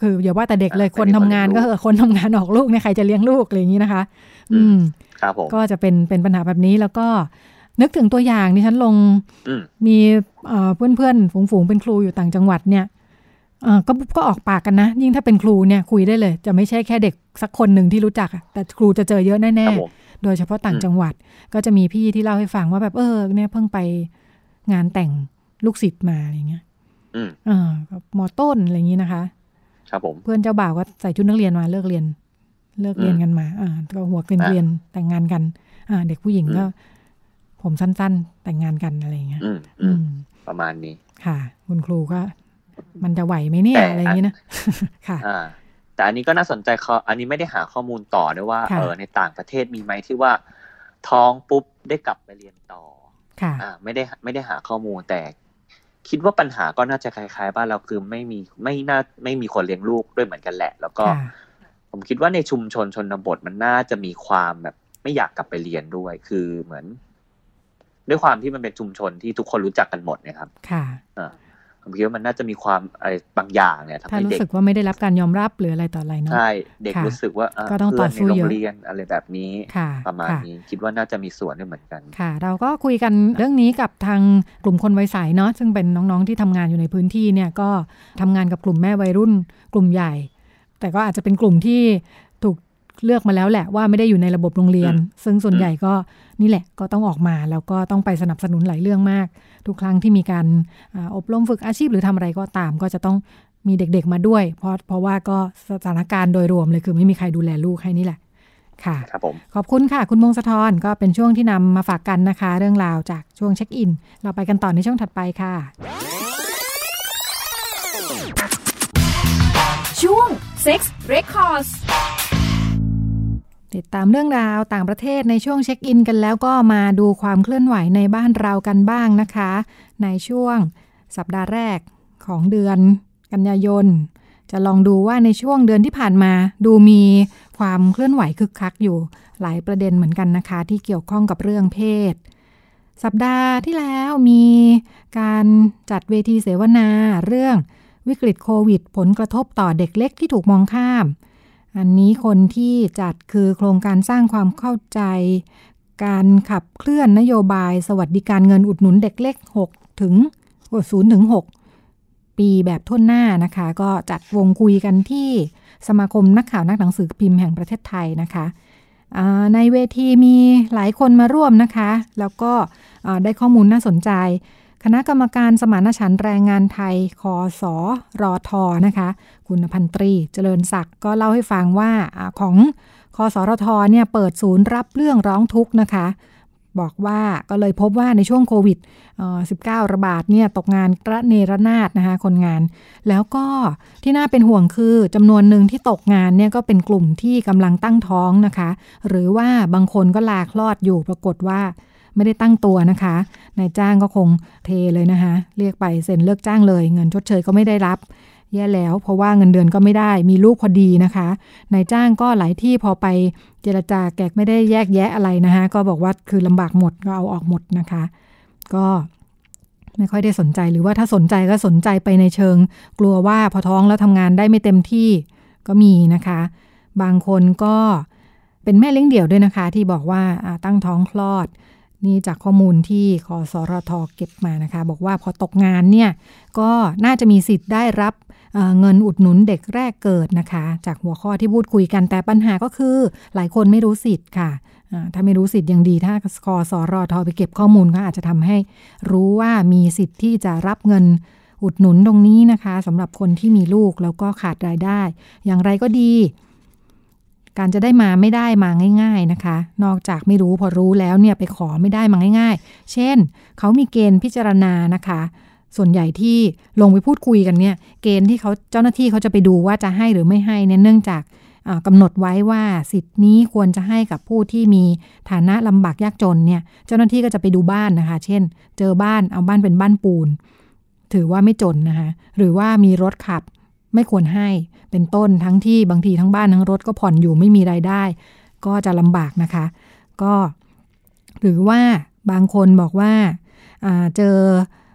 Speaker 2: คืออย่าว่าแต่เด็กเลย
Speaker 3: อ่า
Speaker 2: คน
Speaker 3: ไม่มี
Speaker 2: ทำ
Speaker 3: คน
Speaker 2: งาน
Speaker 3: เลี้
Speaker 2: ก็
Speaker 3: ยงลูก
Speaker 2: เออคนทำงานออกลูกเนี่ยใครจะเลี้ยงลูกอะไรอย่างนี้นะคะ อืม
Speaker 3: ครับผม
Speaker 2: ก็จะเป็นเป็นปัญหาแบบนี้แล้วก็นึกถึงตัวอย่างที่ฉันลง
Speaker 3: อืม
Speaker 2: มีเพื่อนเพื่อนๆฝูงๆเป็นครูอยู่ต่างจังหวัดเนี่ยเอ่อก็ก็ออกปากกันนะ ยิ่งถ้าเป็นครูเนี่ยคุยได้เลย จะไม่ใช่แค่เด็กสักคนหนึ่งที่รู้จักอะแต่ครูจะเจอเยอะแน่
Speaker 3: ครับผม
Speaker 2: ๆโดยเฉพาะต่าง
Speaker 3: อืม
Speaker 2: จังหวัด ก็จะมีพี่ที่เล่าให้ฟังว่าแบบเออเนี่ยเพิ่งไปงานแต่งลูกศิษย์มาอะไรเงี้ย
Speaker 3: อืม
Speaker 2: เออมอต้นอะไรอย่างนี้นะคะ
Speaker 3: ครับผม
Speaker 2: เพื่อนเจ้าบ่าวก็ใส่ชุดนักเรียนมาเลิกเรียน เลิกเรียน
Speaker 3: อืม
Speaker 2: กันมา อ่าก็หัวเกรียน
Speaker 3: อะ
Speaker 2: เรียนแต่งงานกัน อ่า เด็กผู้หญิง
Speaker 3: อืม
Speaker 2: ก็ ผมสั้นๆ แต่งงานกันอะไรอย่างเงี้ย
Speaker 3: อืม
Speaker 2: อื
Speaker 3: อืม
Speaker 2: ม
Speaker 3: ประมาณนี้
Speaker 2: ค่ะ คุณครูก็ มันจะไหวไหมเนี่ย
Speaker 3: แต่
Speaker 2: อะไรอย่างนี้นะ ค่ะ
Speaker 3: อ่าแต่อันนี้ก็น่าสนใจเขาอันนี้ไม่ได้หาข้อมูลต่อด้วยว่า
Speaker 2: ค่ะ
Speaker 3: เออ ในต่างประเทศมีไหมที่ว่า ท้องปุ๊บได้กลับไปเรียนต่อ
Speaker 2: ค่ะ
Speaker 3: อ่า ไม่ได้ไม่ได้หาข้อมูลแต่ คิดว่าปัญหาก็น่าจะคล้ายๆบ้านเราคือไม่มีไม่น่าไม่มีคนเลี้ยงลูกด้วยเหมือนกันแหละ แล้วก็
Speaker 2: ค่ะ
Speaker 3: ผมคิดว่าในชุมชนชนบทมันน่าจะมีความแบบ ไม่อยากกลับไปเรียนด้วย คือเหมือน ด้วยความที่มันเป็นชุมชนที่ทุกคนรู้จักกันหมดเนะครับ
Speaker 2: ค่ะ
Speaker 3: อ่า ผมคิดว่ามันน่าจะมีความอะไรบางอย่างเนี่ยทำ
Speaker 2: ถ้า
Speaker 3: ให้
Speaker 2: รู้
Speaker 3: เด็ก
Speaker 2: สึกว่าไม่ได้รับการยอมรับหรืออะไรต่ออะไรเนาะ
Speaker 3: ใช่เด็ก
Speaker 2: ค่ะ
Speaker 3: รู้สึกว่าเก็
Speaker 2: ต้องต่อสู้
Speaker 3: เพื่นใน
Speaker 2: เย
Speaker 3: โร
Speaker 2: อะ
Speaker 3: งเรียนอะไรแบบนี้
Speaker 2: ค่ะ
Speaker 3: ประมาณ
Speaker 2: ค่ะ
Speaker 3: นี้คิดว่าน่าจะมีส่วนด้วยเหมือนกัน
Speaker 2: ค่ะ เราก็คุยกันเรื่องนี้กับทางกลุ่มคนวัยใสเนาะซึ่งเป็นน้องๆที่ทำงานอยู่ในพื้นที่เนี่ยก็ทำงานกับกลุ่มแม่วัยรุ่น กลุ่มใหญ่ แต่ก็อาจจะเป็นกลุ่มที่ถูก เลือกมาแล้วแหละว่าไม่ได้อยู่ในระบบโรงเรียน ซึ่งส่วนใหญ่ก็นี่แหละก็ต้องออกมาแล้วก็ต้องไปสนับสนุนหลายเรื่องมาก ทุกครั้งที่มีการอาอบรมฝึกอาชีพหรือทำอะไรก็ตาม ก็จะต้องมีเด็กๆมาด้วย เพราะเพราะว่าก็สถานการณ์โดยรวมเลยคือไม่มีใครดูแลลูกให้นี่แหละค่ะ
Speaker 3: ครับผม
Speaker 2: ขอบคุณค่ะ คุณมงสะทอนก็เป็นช่วงที่นำมาฝากกันนะคะ เรื่องราวจากช่วงเช็คอิน เราไปกันต่อในช่วงถัดไปค่ะ
Speaker 1: ช่วง Sex Records
Speaker 2: ติดตามเรื่องราวต่างประเทศในช่วงเช็คอินกันแล้วก็มาดูความเคลื่อนไหวในบ้านเรากันบ้างนะคะ ในช่วงสัปดาห์แรกของเดือนกันยายน จะลองดูว่าในช่วงเดือนที่ผ่านมาดูมีความเคลื่อนไหวคึกคักอยู่หลายประเด็นเหมือนกันนะคะ ที่เกี่ยวข้องกับเรื่องเพศ สัปดาห์ที่แล้วมีการจัดเวทีเสวนาเรื่องวิกฤตโควิด ผลกระทบต่อเด็กเล็กที่ถูกมองข้าม อันนี้คนที่จัดคือโครงการสร้างความเข้าใจ การขับเคลื่อนนโยบาย สวัสดิการเงินอุดหนุนเด็กเล็ก 6 ถึง0ถึง6ปีแบบทุ่นหน้านะคะ ก็จัดวงคุยกันที่สมาคมนักข่าวนักหนังสือพิมพ์แห่งประเทศไทยนะคะในเวทีมีหลายคนมาร่วมนะคะ แล้วก็ได้ข้อมูลน่าสนใจ คณะกรรมการสมานฉันท์แรงงานไทย คอสอรอทอนะคะ คุณพันตรีเจริญศักดิ์ก็เล่าให้ฟังว่าของคอสอรทเนี่ยเปิดศูนย์รับเรื่องร้องทุกข์นะคะ บอกว่าก็เลยพบว่าในช่วงโควิด 19 ระบาดเนี่ยตกงานระเนระนาดนะคะคนงาน แล้วก็ที่น่าเป็นห่วงคือจำนวนหนึ่งที่ตกงานเนี่ยก็เป็นกลุ่มที่กำลังตั้งท้องนะคะ หรือว่าบางคนก็ลาคลอดอยู่ปรากฏว่า ไม่ได้ตั้งตัวนะคะนายจ้างก็คงเทเลยนะคะ เรียกไปเซ็นเลิกจ้างเลย เงินชดเชยก็ไม่ได้รับแย่แล้ว เพราะว่าเงินเดือนก็ไม่ได้มีลูกพอดีนะคะนายจ้างก็หลายที่พอไปเจรจาแกกไม่ได้แยกแยะอะไรนะคะก็บอกว่าคือลำบากหมดก็เอาออกหมดนะคะ ก็ไม่ค่อยได้สนใจหรือว่าถ้าสนใจก็สนใจไปในเชิง กลัวว่าพอท้องแล้วทำงานได้ไม่เต็มที่ก็มีนะคะ บางคนก็เป็นแม่เลี้ยงเดี่ยวด้วยนะคะ ที่บอกว่าตั้งท้องคลอด นี่จากข้อมูลที่คอสรทเก็บมานะคะ บอกว่าพอตกงานเนี่ยก็น่าจะมีสิทธิ์ได้รับเเงินอุดหนุนเด็กแรกเกิดนะคะ จากหัวข้อที่พูดคุยกันแต่ปัญหาก็คือ หลายคนไม่รู้สิทธิ์ค่ะถ้าไม่รู้สิทธิ์ยังดี ถ้าคอสรทไปเก็บข้อมูลก็อาจจะทำให้รู้ว่ามีสิทธิ์ที่จะรับเงินอุดหนุนตรงนี้นะคะสำหรับคนที่มีลูกแล้วก็ขาดรายได้ อย่างไรก็ดี การจะได้มาไม่ได้มาง่าย ๆนะคะ นอกจากไม่รู้พอรู้แล้วเนี่ยไปขอไม่ได้มาง่าย ๆ เช่น เขามีเกณฑ์พิจารณานะคะ ส่วนใหญ่ที่ลงไปพูดคุยกันเนี่ย เกณฑ์ที่เขาเจ้าหน้าที่เขาจะไปดูว่าจะให้หรือไม่ให้เนี่ยเนื่องจากอ่ากำหนดไว้ว่าสิทธิ์นี้ควรจะให้กับผู้ที่มีฐานะลำบากยากจนเนี่ย เจ้าหน้าที่ก็จะไปดูบ้านนะคะ เช่น เจอบ้านเอาบ้านเป็นบ้านปูน ถือว่าไม่จนนะคะ หรือว่ามีรถขับ ไม่ควรให้เป็นต้นทั้งที่บางทีทั้งบ้านทั้งรถก็ผ่อนอยู่ไม่มีรายได้ ก็จะลำบากนะคะ ก็ หรือว่าบางคนบอกว่าาเจอ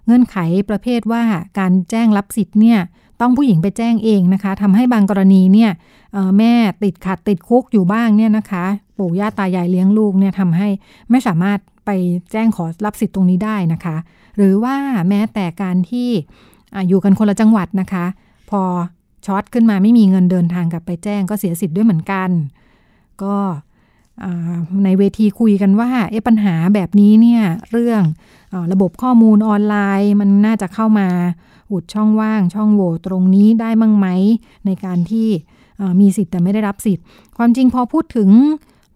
Speaker 2: เงื่อนไขประเภทว่าการแจ้งรับสิทธิ์เนี่ยต้องผู้หญิงไปแจ้งเองนะคะทำให้บางกรณีเนี่ยแม่ติดขัดติดคุกอยู่บ้างเนี่ยนะคะ ปู่ย่าตายายเลี้ยงลูกเนี่ยทำให้ไม่สามารถไปแจ้งขอรับสิทธิ์ตรงนี้ได้นะคะ หรือว่าแม้แต่การที่ออยู่กันคนละจังหวัดนะคะ พอช็อตขึ้นมาไม่มีเงินเดินทางกลับไปแจ้งก็เสียสิทธิ์ด้วยเหมือนกัน ก็ในเวทีคุยกันว่าเอ๊ะปัญหาแบบนี้เนี่ยเรื่องอระบบข้อมูลออนไลน์ มันน่าจะเข้ามาอุดช่องว่างช่องโหว่ตรงนี้ได้มั่งไหม ในการที่มีสิทธิ์แต่ไม่ได้รับสิทธิ์ ความจริงพอพูดถึง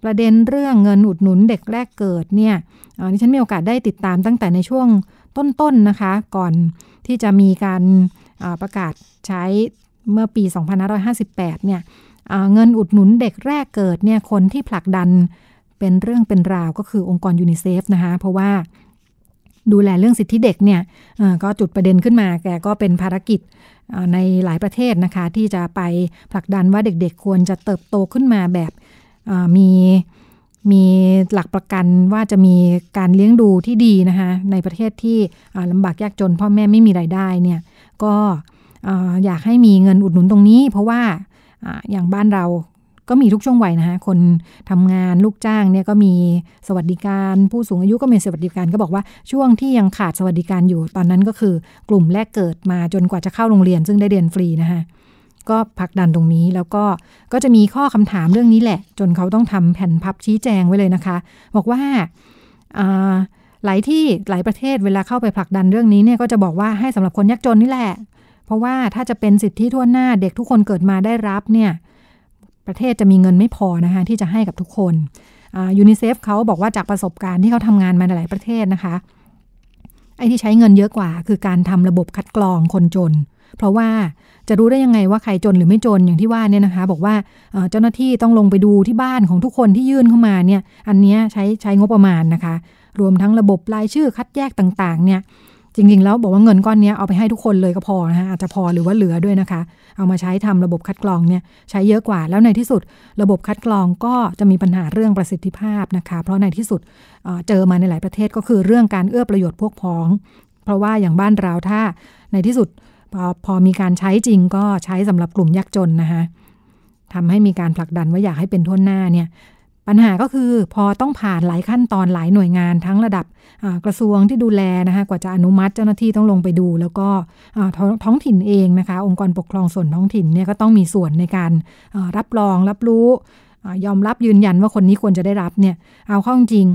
Speaker 2: ประเด็นเรื่องเงินอุดหนุนเด็กแรกเกิดเนี่ยอ่าดิฉันมีโอกาสได้ติดตามตั้งแต่ในช่วงต้นๆนะคะ ก่อนที่จะมีการ ประกาศใช้เมื่อปี 2558 เนี่ยอ่าเงินอุดหนุนเด็กแรกเกิดเนี่ยคนที่ผลักดันเป็นเรื่องเป็นราวก็คือองค์กรยูนิเซฟนะคะ เพราะว่าดูแลเรื่องสิทธิเด็กเนี่ยก็จุดประเด็นขึ้นมา แกก็เป็นภารกิจในหลายประเทศนะคะ ที่จะไปผลักดันว่าเด็กๆ ควรจะเติบโตขึ้นมาแบบมีมีหลักประกันว่าจะมีการเลี้ยงดูที่ดีนะคะในประเทศที่ลำบากยากจนพ่อแม่ไม่มีรายได้เนี่ย ก็อยากให้มีเงินอุดหนุนตรงนี้ เพราะว่าอย่างบ้านเราก็มีทุกช่วงวัยนะคะคนทำงานลูกจ้างเนี่ยก็มีสวัสดิการ ผู้สูงอายุก็มีสวัสดิการก็บอกว่าช่วงที่ยังขาดสวัสดิการอยู่ตอนนั้นก็คือกลุ่มแรกเกิดมาจนกว่าจะเข้าโรงเรียน ซึ่งได้เรียนฟรีนะคะก็ผลักดันตรงนี้แล้วก็ก็จะมีข้อคำถามเรื่องนี้แหละ จนเขาต้องทำแผ่นพับชี้แจงไว้เลยนะคะ บอกว่า หลายที่หลายประเทศเวลาเข้าไปผลักดันเรื่องนี้เนี่ยก็จะบอกว่าให้สำหรับคนยากจนนี่แหละ เพราะว่าถ้าจะเป็นสิทธิทั่วหน้าเด็กทุกคนเกิดมาได้รับเนี่ยประเทศจะมีเงินไม่พอนะคะที่จะให้กับทุกคนยูนิเซฟเขาบอกว่าจากประสบการณ์ที่เขาทำงานมาในหลายประเทศนะคะ ไอ้ที่ใช้เงินเยอะกว่า คือการทำระบบคัดกรองคนจน เพราะว่าจะรู้ได้ยังไงว่าใครจนหรือไม่จนอย่างที่ว่าเนี่ยนะคะ บอกว่าเจ้าหน้าที่ต้องลงไปดูที่บ้านของทุกคนที่ยื่นเข้ามาเนี่ยอันนี้ใช้ใช้งบประมาณนะคะ รวมทั้งระบบรายชื่อคัดแยกต่างๆ เนี่ย จริงๆ แล้วบอกว่าเงินก้อนนี้เอาไปให้ทุกคนเลยก็พอนะคะอาจจะพอหรือว่าเหลือด้วยนะคะ เอามาใช้ทำระบบคัดกรองเนี่ยใช้เยอะกว่าแล้วในที่สุด ระบบคัดกรองก็จะมีปัญหาเรื่องประสิทธิภาพนะคะ เพราะในที่สุดเจอมาในหลายประเทศก็คือเรื่องการเอื้อประโยชน์พวกพ้อง เพราะว่าอย่างบ้านเราถ้าในที่สุดพอพอมีการใช้จริงก็ใช้สำหรับกลุ่มยากจนนะคะทำให้มีการผลักดันว่าอยากให้เป็นทุนหน้าเนี่ย ปัญหาก็คือพอต้องผ่านหลายขั้นตอนหลายหน่วยงานทั้งระดับกระทรวงที่ดูแลนะคะกว่าจะอนุมัติเจ้าหน้าที่ต้องลงไปดู แล้วก็ท้องถิ่นเองนะคะ องค์กรปกครองส่วนท้องถิ่นเนี่ยก็ต้องมีส่วนในการรับรองรับรู้ยอมรับยืนยันว่าคนนี้ควรจะได้รับเนี่ยเอาข้าจริง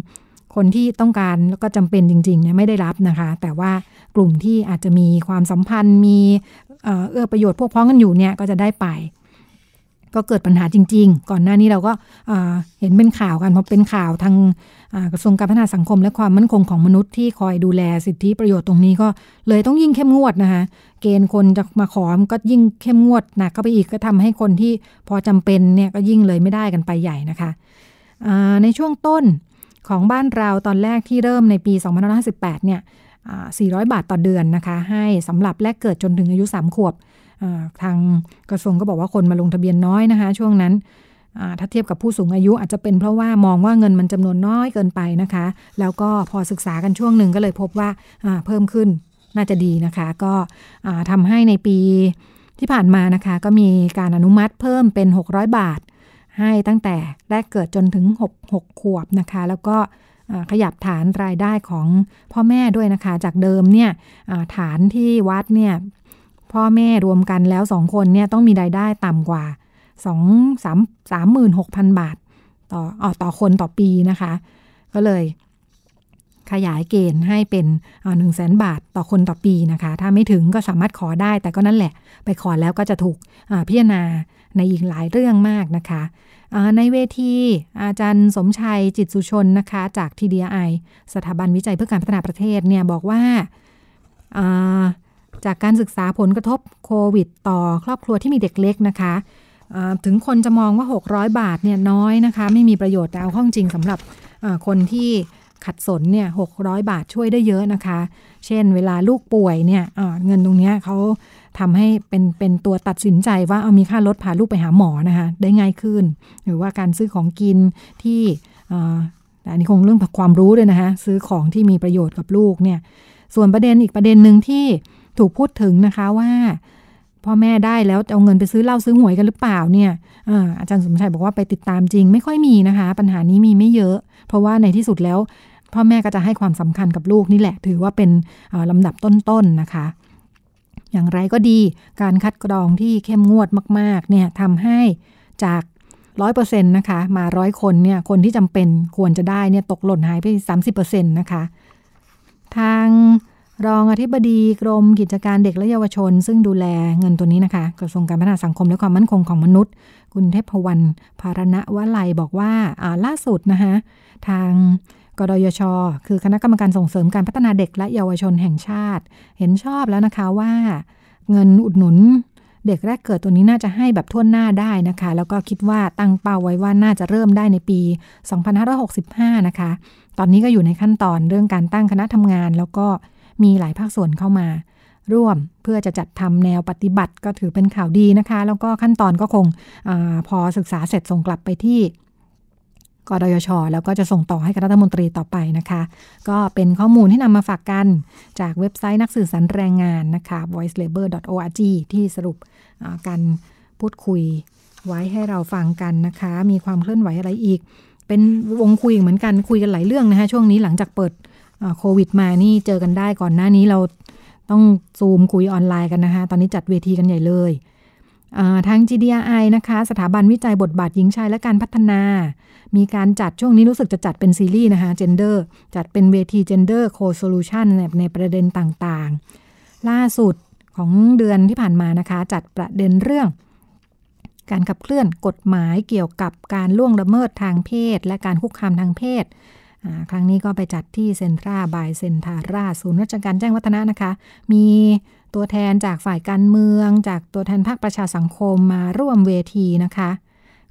Speaker 2: คนที่ต้องการแล้วก็จำเป็นจริงๆเนี่ยไม่ได้รับนะคะ แต่ว่ากลุ่มที่อาจจะมีความสัมพันธ์มีเอื้อประโยชน์พวกพ้องกันอยู่เนี่ยก็จะได้ไป ก็เกิดปัญหาจริง ๆ ก่อนหน้านี้เราก็เห็นเป็นข่าวกันเพราะเป็นข่าวทางกระทรวงการพัฒนาสังคม และความมั่นคงของมนุษย์ที่คอยดูแลสิทธิประโยชน์ตรงนี้ก็เลยต้องยิ่งเข้มงวดนะคะเกณฑ์คนจะมาขอก็ยิ่งเข้มงวดหนักเข้าไปอีกก็ทำให้คนที่พอจำเป็นเนี่ยก็ยิ่งเลยไม่ได้กันไปใหญ่นะคะในช่วงต้นของบ้านเราตอนแรกที่เริ่มในปี 2558 เนี่ย400 บาทต่อเดือนนะคะ ให้สำหรับแรกเกิดจนถึงอายุ 3 ขวบ ทางกระทรวงก็บอกว่าคนมาลงทะเบียนน้อยนะคะ ช่วงนั้นถ้าเทียบกับผู้สูงอายุอาจจะเป็นเพราะว่ามองว่าเงินมันจำนวนน้อยเกินไปนะคะ แล้วก็พอศึกษากันช่วงหนึ่งก็เลยพบว่าเพิ่มขึ้นน่าจะดีนะคะ ก็ทำให้ในปีที่ผ่านมานะคะ ก็มีการอนุมัติเพิ่มเป็น 600 บาท ให้ตั้งแต่แรกเกิดจนถึง 6 6 ขวบนะคะ แล้วก็ขยับฐานรายได้ของพ่อแม่ด้วยนะคะ จากเดิมเนี่ยฐานที่วัดเนี่ย พ่อแม่รวมกันแล้วสองคนเนี่ยต้องมีรายได้ต่ำกว่าสองสามสามหมื่นหกพันบาท ต่ออต่อคนต่อปีนะคะ ก็เลยขยายเกณฑ์ให้เป็นหนึ่งแสนบาทต่อคนต่อปีนะคะ ถ้าไม่ถึงก็สามารถขอได้ แต่ก็นั่นแหละ ไปขอแล้วก็จะถูกพิจารณาในอีกหลายเรื่องมากนะคะ ในเวทีอาจารย์สมชัยจิตสุชนนะคะ จาก TDI สถาบันวิจัยเพื่อการพัฒนาประเทศเนี่ยบอกว่า จากการศึกษาผลกระทบโควิด ต่อครอบครัวที่มีเด็กเล็กนะคะถึงคนจะมองว่า 600 บาทเนี่ยน้อยนะคะ ไม่มีประโยชน์แต่เอาข้อจริงสำหรับคนที่ขัดสนเนี่ย600 บาทช่วยได้เยอะนะคะ เช่น เวลาลูกป่วยเนี่ยเงินตรงนี้เขาทำให้เป็นเป็นตัวตัดสินใจว่าเอามีค่ารถพาลูกไปหาหมอนะคะ ได้ง่ายขึ้น หรือว่าการซื้อของกินที่อันนี้คงเรื่องความรู้ด้วยนะคะ ซื้อของที่มีประโยชน์กับลูกเนี่ยส่วนประเด็นอีกประเด็นหนึ่งที่ ถูกพูดถึงนะคะว่าพ่อแม่ได้แล้วเอาเงินไปซื้อเหล้าซื้อหวยกันหรือเปล่าเนี่ยอาจารย์สมชัยบอกว่าไปติดตามจริง ไม่ค่อยมีนะคะ ปัญหานี้มีไม่เยอะ เพราะว่าในที่สุดแล้ว พ่อแม่ก็จะให้ความสำคัญกับลูกนี่แหละ ถือว่าเป็นลำดับต้นๆนนะคะ อย่างไรก็ดีการคัดกรองที่เข้มงวดมาก ๆ เนี่ยทำให้จากร้อยเปอร์เซ็นต์นะคะ มาร้อยคนเนี่ยคนที่จำเป็นควรจะได้เนี่ยตกหล่นหายไปสามสิบเปอร์เซ็นต์นะคะ ทาง รองอธิบดีกรมกิจการเด็กและเยาวชน ซึ่งดูแลเงินตัวนี้นะคะ กระทรวงการพัฒนาสังคมและความมั่นคงของมนุษย์ คุณเทพวรรณภารณวลัยบอกว่าล่าสุดนะคะทางกดยช คือคณะกรรมการส่งเสริมการพัฒนาเด็กและเยาวชนแห่งชาติ เห็นชอบแล้วนะคะว่า เงินอุดหนุน เด็กแรกเกิดตัวนี้น่าจะให้แบบทั่วหน้าได้นะคะ แล้วก็คิดว่าตั้งเป้าไว้ว่าน่าจะเริ่มได้ในปี 2565 นะคะ ตอนนี้ก็อยู่ในขั้นตอนเรื่องการตั้งคณะทำงาน แล้วก็ มีหลายภาคส่วนเข้ามา ร่วมเพื่อจะจัดทำแนวปฏิบัติก็ถือเป็นข่าวดีนะคะ แล้วก็ขั้นตอนก็คงอพอศึกษาเสร็จส่งกลับไปที่กดยช แล้วก็จะส่งต่อให้กับรัฐมนตรีต่อไปนะคะ ก็เป็นข้อมูลที่นำมาฝากกันจากเว็บไซต์นักสื่อสารแรงงานนะคะ voicelabor.org ที่สรุปการพูดคุยไว้ให้เราฟังกันนะคะ มีความเคลื่อนไหวอะไรอีก เป็นวงคุยเหมือนกันคุยกันหลายเรื่องนะคะช่วงนี้หลังจากเปิด โควิดมานี่เจอกันได้ก่อนหน้านี้เราต้องซูมคุยออนไลน์กันนะคะ ตอนนี้จัดเวทีกันใหญ่เลยทาง GDI นะคะ สถาบันวิจัยบทบาทหญิงชายและการพัฒนา มีการจัดช่วงนี้รู้สึกจะจัดเป็นซีรีส์นะคะ Gender จัดเป็นเวที Gender Co-Solution ในประเด็นต่างๆ ล่าสุดของเดือนที่ผ่านมานะคะ จัดประเด็นเรื่อง การขับเคลื่อนกฎหมายเกี่ยวกับการล่วงละเมิดทางเพศ และการคุกคามทางเพศ ครั้งนี้ก็ไปจัดที่เซ็นทราบายเซ็นทาราศูนย์ราชการแจ้งวัฒนะนะคะ มีตัวแทนจากฝ่ายการเมือง จากตัวแทนภาคประชาสังคมมาร่วมเวทีนะคะ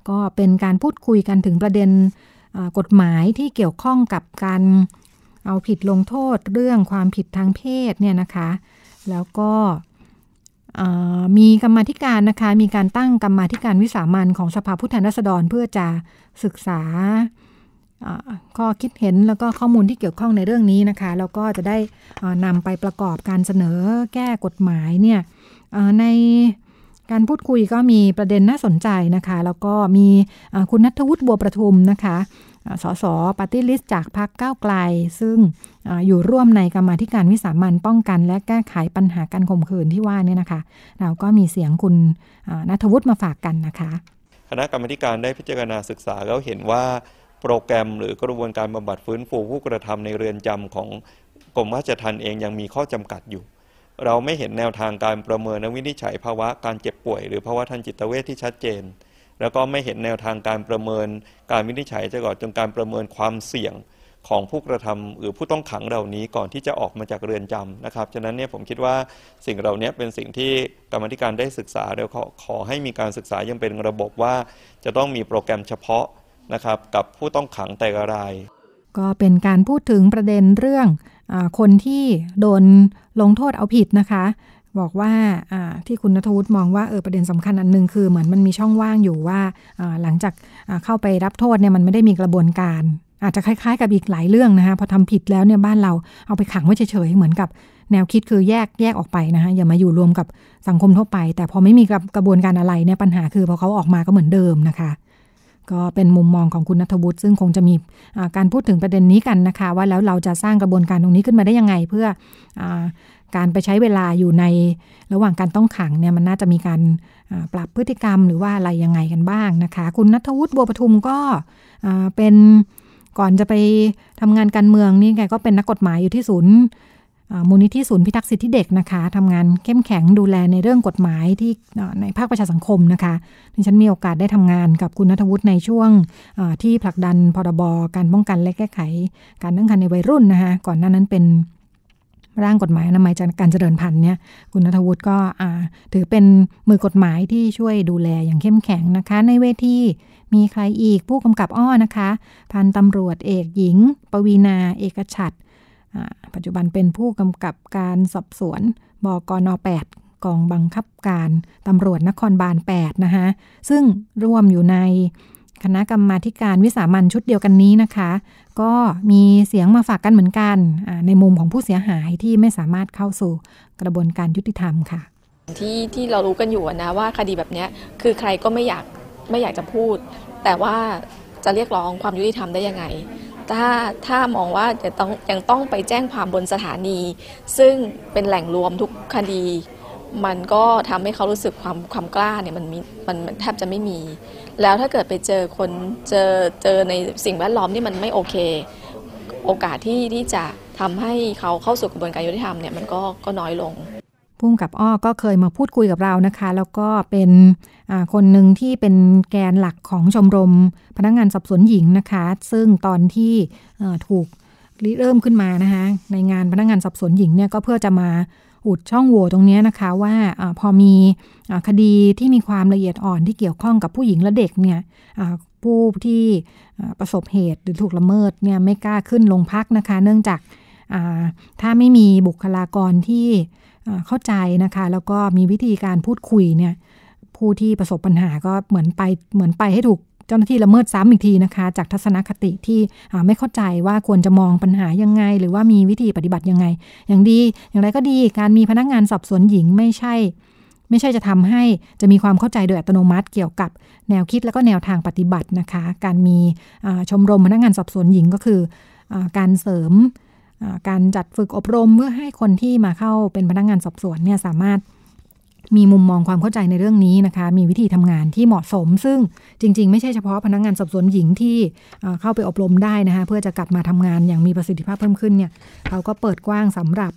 Speaker 2: ก็เป็นการพูดคุยกันถึงประเด็นกฎหมายที่เกี่ยวข้องกับการเอาผิดลงโทษเรื่องความผิดทางเพศเนี่ยนะคะ แล้วก็มีกรรมาธิการนะคะ มีการตั้งกรรมาธิการวิสามัญของสภาผู้แทนราษฎรเพื่อจะศึกษา ข้อคิดเห็นแล้วก็ข้อมูลที่เกี่ยวข้องในเรื่องนี้นะคะแล้วก็จะได้นำไปประกอบการเสนอแก้กฎหมายเนี่ยในการพูดคุยก็มีประเด็นน่าสนใจนะคะ แล้วก็มีคุณณัฐวุฒิบัวประทุมนะคะสส party list จากพรรคก้าวไกล ซึ่งออยู่ร่วมในกรรมาธิการวิสามันป้องกัน และแก้ไขปัญหาการข่มขืนที่ว่านี่นะคะ เราก็มีเสียงคุณนัทวุฒิมาฝากกันนะคะ
Speaker 4: คณะกรรมการได้พิจารณาศึกษาแล้วเห็นว่า โปรแกรมหรือกระบวนการบำบัดฟื้นฟูผู้กระทำในเรือนจำของกรมราชทัณฑ์เองยังมีข้อจำกัดอยู่ เราไม่เห็นแนวทางการประเมินและวินิจฉัยภาวะการเจ็บป่วย หรือภาวะทางจิตเวชที่ชัดเจน แล้วก็ไม่เห็นแนวทางการประเมินการวินิจฉัยจะก่อนจนการประเมินความเสี่ยงของผู้กระทำหรือผู้ต้องขังเหล่านี้ก่อนที่จะออกมาจากเรือนจำนะครับ ฉะนั้นเนี่ยผมคิดว่าสิ่งเหล่านี้เป็นสิ่งที่กรรมธิการได้ศึกษาแล้วขอขอให้มีการศึกษายังเป็นระบบว่าจะต้องมีโปรแกรมเฉพาะ นะครับกับผู้ต้องขังแต่ละราย
Speaker 2: ก็เป็นการพูดถึงประเด็นเรื่องอคนที่โดนลงโทษเอาผิดนะคะ บอกว่าที่คุณนทวุฒิมองว่าเออประเด็นสำคัญอันหนึ่งคือเหมือนมันมีช่องว่างอยู่ว่าหลังจากเข้าไปรับโทษเนี่ยมันไม่ได้มีกระบวนการอาจจะคล้ายๆกับอีกหลายเรื่องนะคะพอทำผิดแล้วเนี่ยบ้านเราเอาไปขังไว้เฉยๆเหมือนกับแนวคิดคือแยกแยกออกไปนะคะอย่ามาอยู่รวมกับสังคมทั่วไป แต่พอไม่มีกระบวนการอะไรเนี่ยปัญหาคือพอเขาออกมาก็เหมือนเดิมนะคะ ก็เป็นมุมมองของคุณนัทวุฒิซึ่งคงจะมีการพูดถึงประเด็นนี้กันนะคะ ว่าแล้วเราจะสร้างกระบวนการตรงนี้ขึ้นมาได้ยังไง เพื่ออการไปใช้เวลาอยู่ในระหว่างการต้องขังเนี่ยมันน่าจะมีการปรับพฤติกรรมหรือว่าอะไรยังไงกันบ้างนะคะ คุณนัทวุฒิบัวปทุมก็เป็นก่อนจะไปทำงานการเมืองนี่แกก็เป็นนักกฎหมายอยู่ที่ศูนย์ มูลนิธิศูนย์พิทักษ์สิทธิเด็กนะคะทำงานเข้มแข็งดูแลในเรื่องกฎหมายที่ในภาคประชาสังคมนะคะดิฉันมีโอกาสได้ทำงานกับคุณนัทวุฒิในช่วงที่ผลักดันพรบการป้องกันและแก้ไข การตั้งครรภ์ในวัยรุ่นนะคะก่อนหน้านั้นเป็นร่างกฎหมายอนามัยการเจริญพันธุ์เนี่ยคุณนัทวุฒิก็ถือเป็นมือกฎหมายที่ช่วยดูแลอย่างเข้มแข็งนะคะ ในเวทีมีใครอีกผู้กำกับอ้อนะคะ พันตำรวจเอกหญิง ปวีนา เอกชัด ปัจจุบันเป็นผู้กำกับการสอบสวนบกน 8 กองบังคับการตำรวจนครบาล 8 นะคะซึ่งร่วมอยู่ในคณะกรรมาการวิสามันชุดเดียวกันนี้นะคะ ก็มีเสียงมาฝากกันเหมือนกัน ในมุมของผู้เสียหายที่ไม่สามารถเข้าสู่กระบวนการยุติธรรมค่ะ
Speaker 5: ที่ที่เรารู้กันอยู่นะว่าคดีแบบนี้คือใครก็ไม่อยากไม่อยากจะพูด แต่ว่าจะเรียกร้องความยุติธรรมได้ยังไง ถ้าถ้ามองว่าจะต้องยังต้องไปแจ้งความบนสถานี ซึ่งเป็นแหล่งรวมทุกคดี มันก็ทำให้เขารู้สึกความความกล้าเนี่ยมันมีมันแทบจะไม่มี แล้วถ้าเกิดไปเจอคนเจอเจอในสิ่งแวดล้อมที่มันไม่โอเค โอกาสที่ที่จะทำให้เขาเข้าสู่กระบวนการยุติธรรมเนี่ยมันก็ก็น้อยลง
Speaker 2: พุ่มกับอ้อก็เคยมาพูดคุยกับเรานะคะ แล้วก็เป็น คนหนึ่งที่เป็นแกนหลักของชมรม พนักงงานสอบสวนหญิงนะคะ ซึ่งตอนที่ถูกริเริ่มขึ้นมานะคะในงานพนักงงานสอบสวนหญิงเนี่ยก็เพื่อจะมาอุดช่องโหว่ตรงนี้นะคะว่าอพอมีคดีที่มีความละเอียดอ่อนที่เกี่ยวข้องกับผู้หญิงและเด็กเนี่ยผู้ที่ประสบเหตุหรือถูกละเมิดเนี่ยไม่กล้าขึ้นลงพักนะคะ เนื่องจากถ้าไม่มีบุคลากรที่เข้าใจนะคะ แล้วก็มีวิธีการพูดคุยเนี่ย ผู้ที่ประสบปัญหาก็เหมือนไปเหมือนไปให้ถูกเจ้าหน้าที่ละเมิดซ้ำอีกทีนะคะ จากทัศนคติที่ไม่เข้าใจว่าควรจะมองปัญหายังไง หรือว่ามีวิธีปฏิบัติยังไง อย่างดี อย่างไรก็ดีการมีพนักงานสอบสวนหญิงไม่ใช่ ไม่ใช่จะทำให้จะมีความเข้าใจโดยอัตโนมัติเกี่ยวกับแนวคิดและก็แนวทางปฏิบัตินะคะ การมีชมรมพนักงานสอบสวนหญิงก็คืออการเสริมการจัดฝึกอบรมเพื่อให้คนที่มาเข้าเป็นพนักงานสอบสวนเนี่ยสามารถ มีมุมมองความเข้าใจในเรื่องนี้นะคะ มีวิธีทำงานที่เหมาะสม ซึ่งจริง ๆ ไม่ใช่เฉพาะพนักงานสอบสวนหญิงที่เข้าไปอบรมได้นะคะ เพื่อจะกลับมาทำงานอย่างมีประสิทธิภาพเพิ่มขึ้นเนี่ยเขาก็เปิดกว้างสำหรับ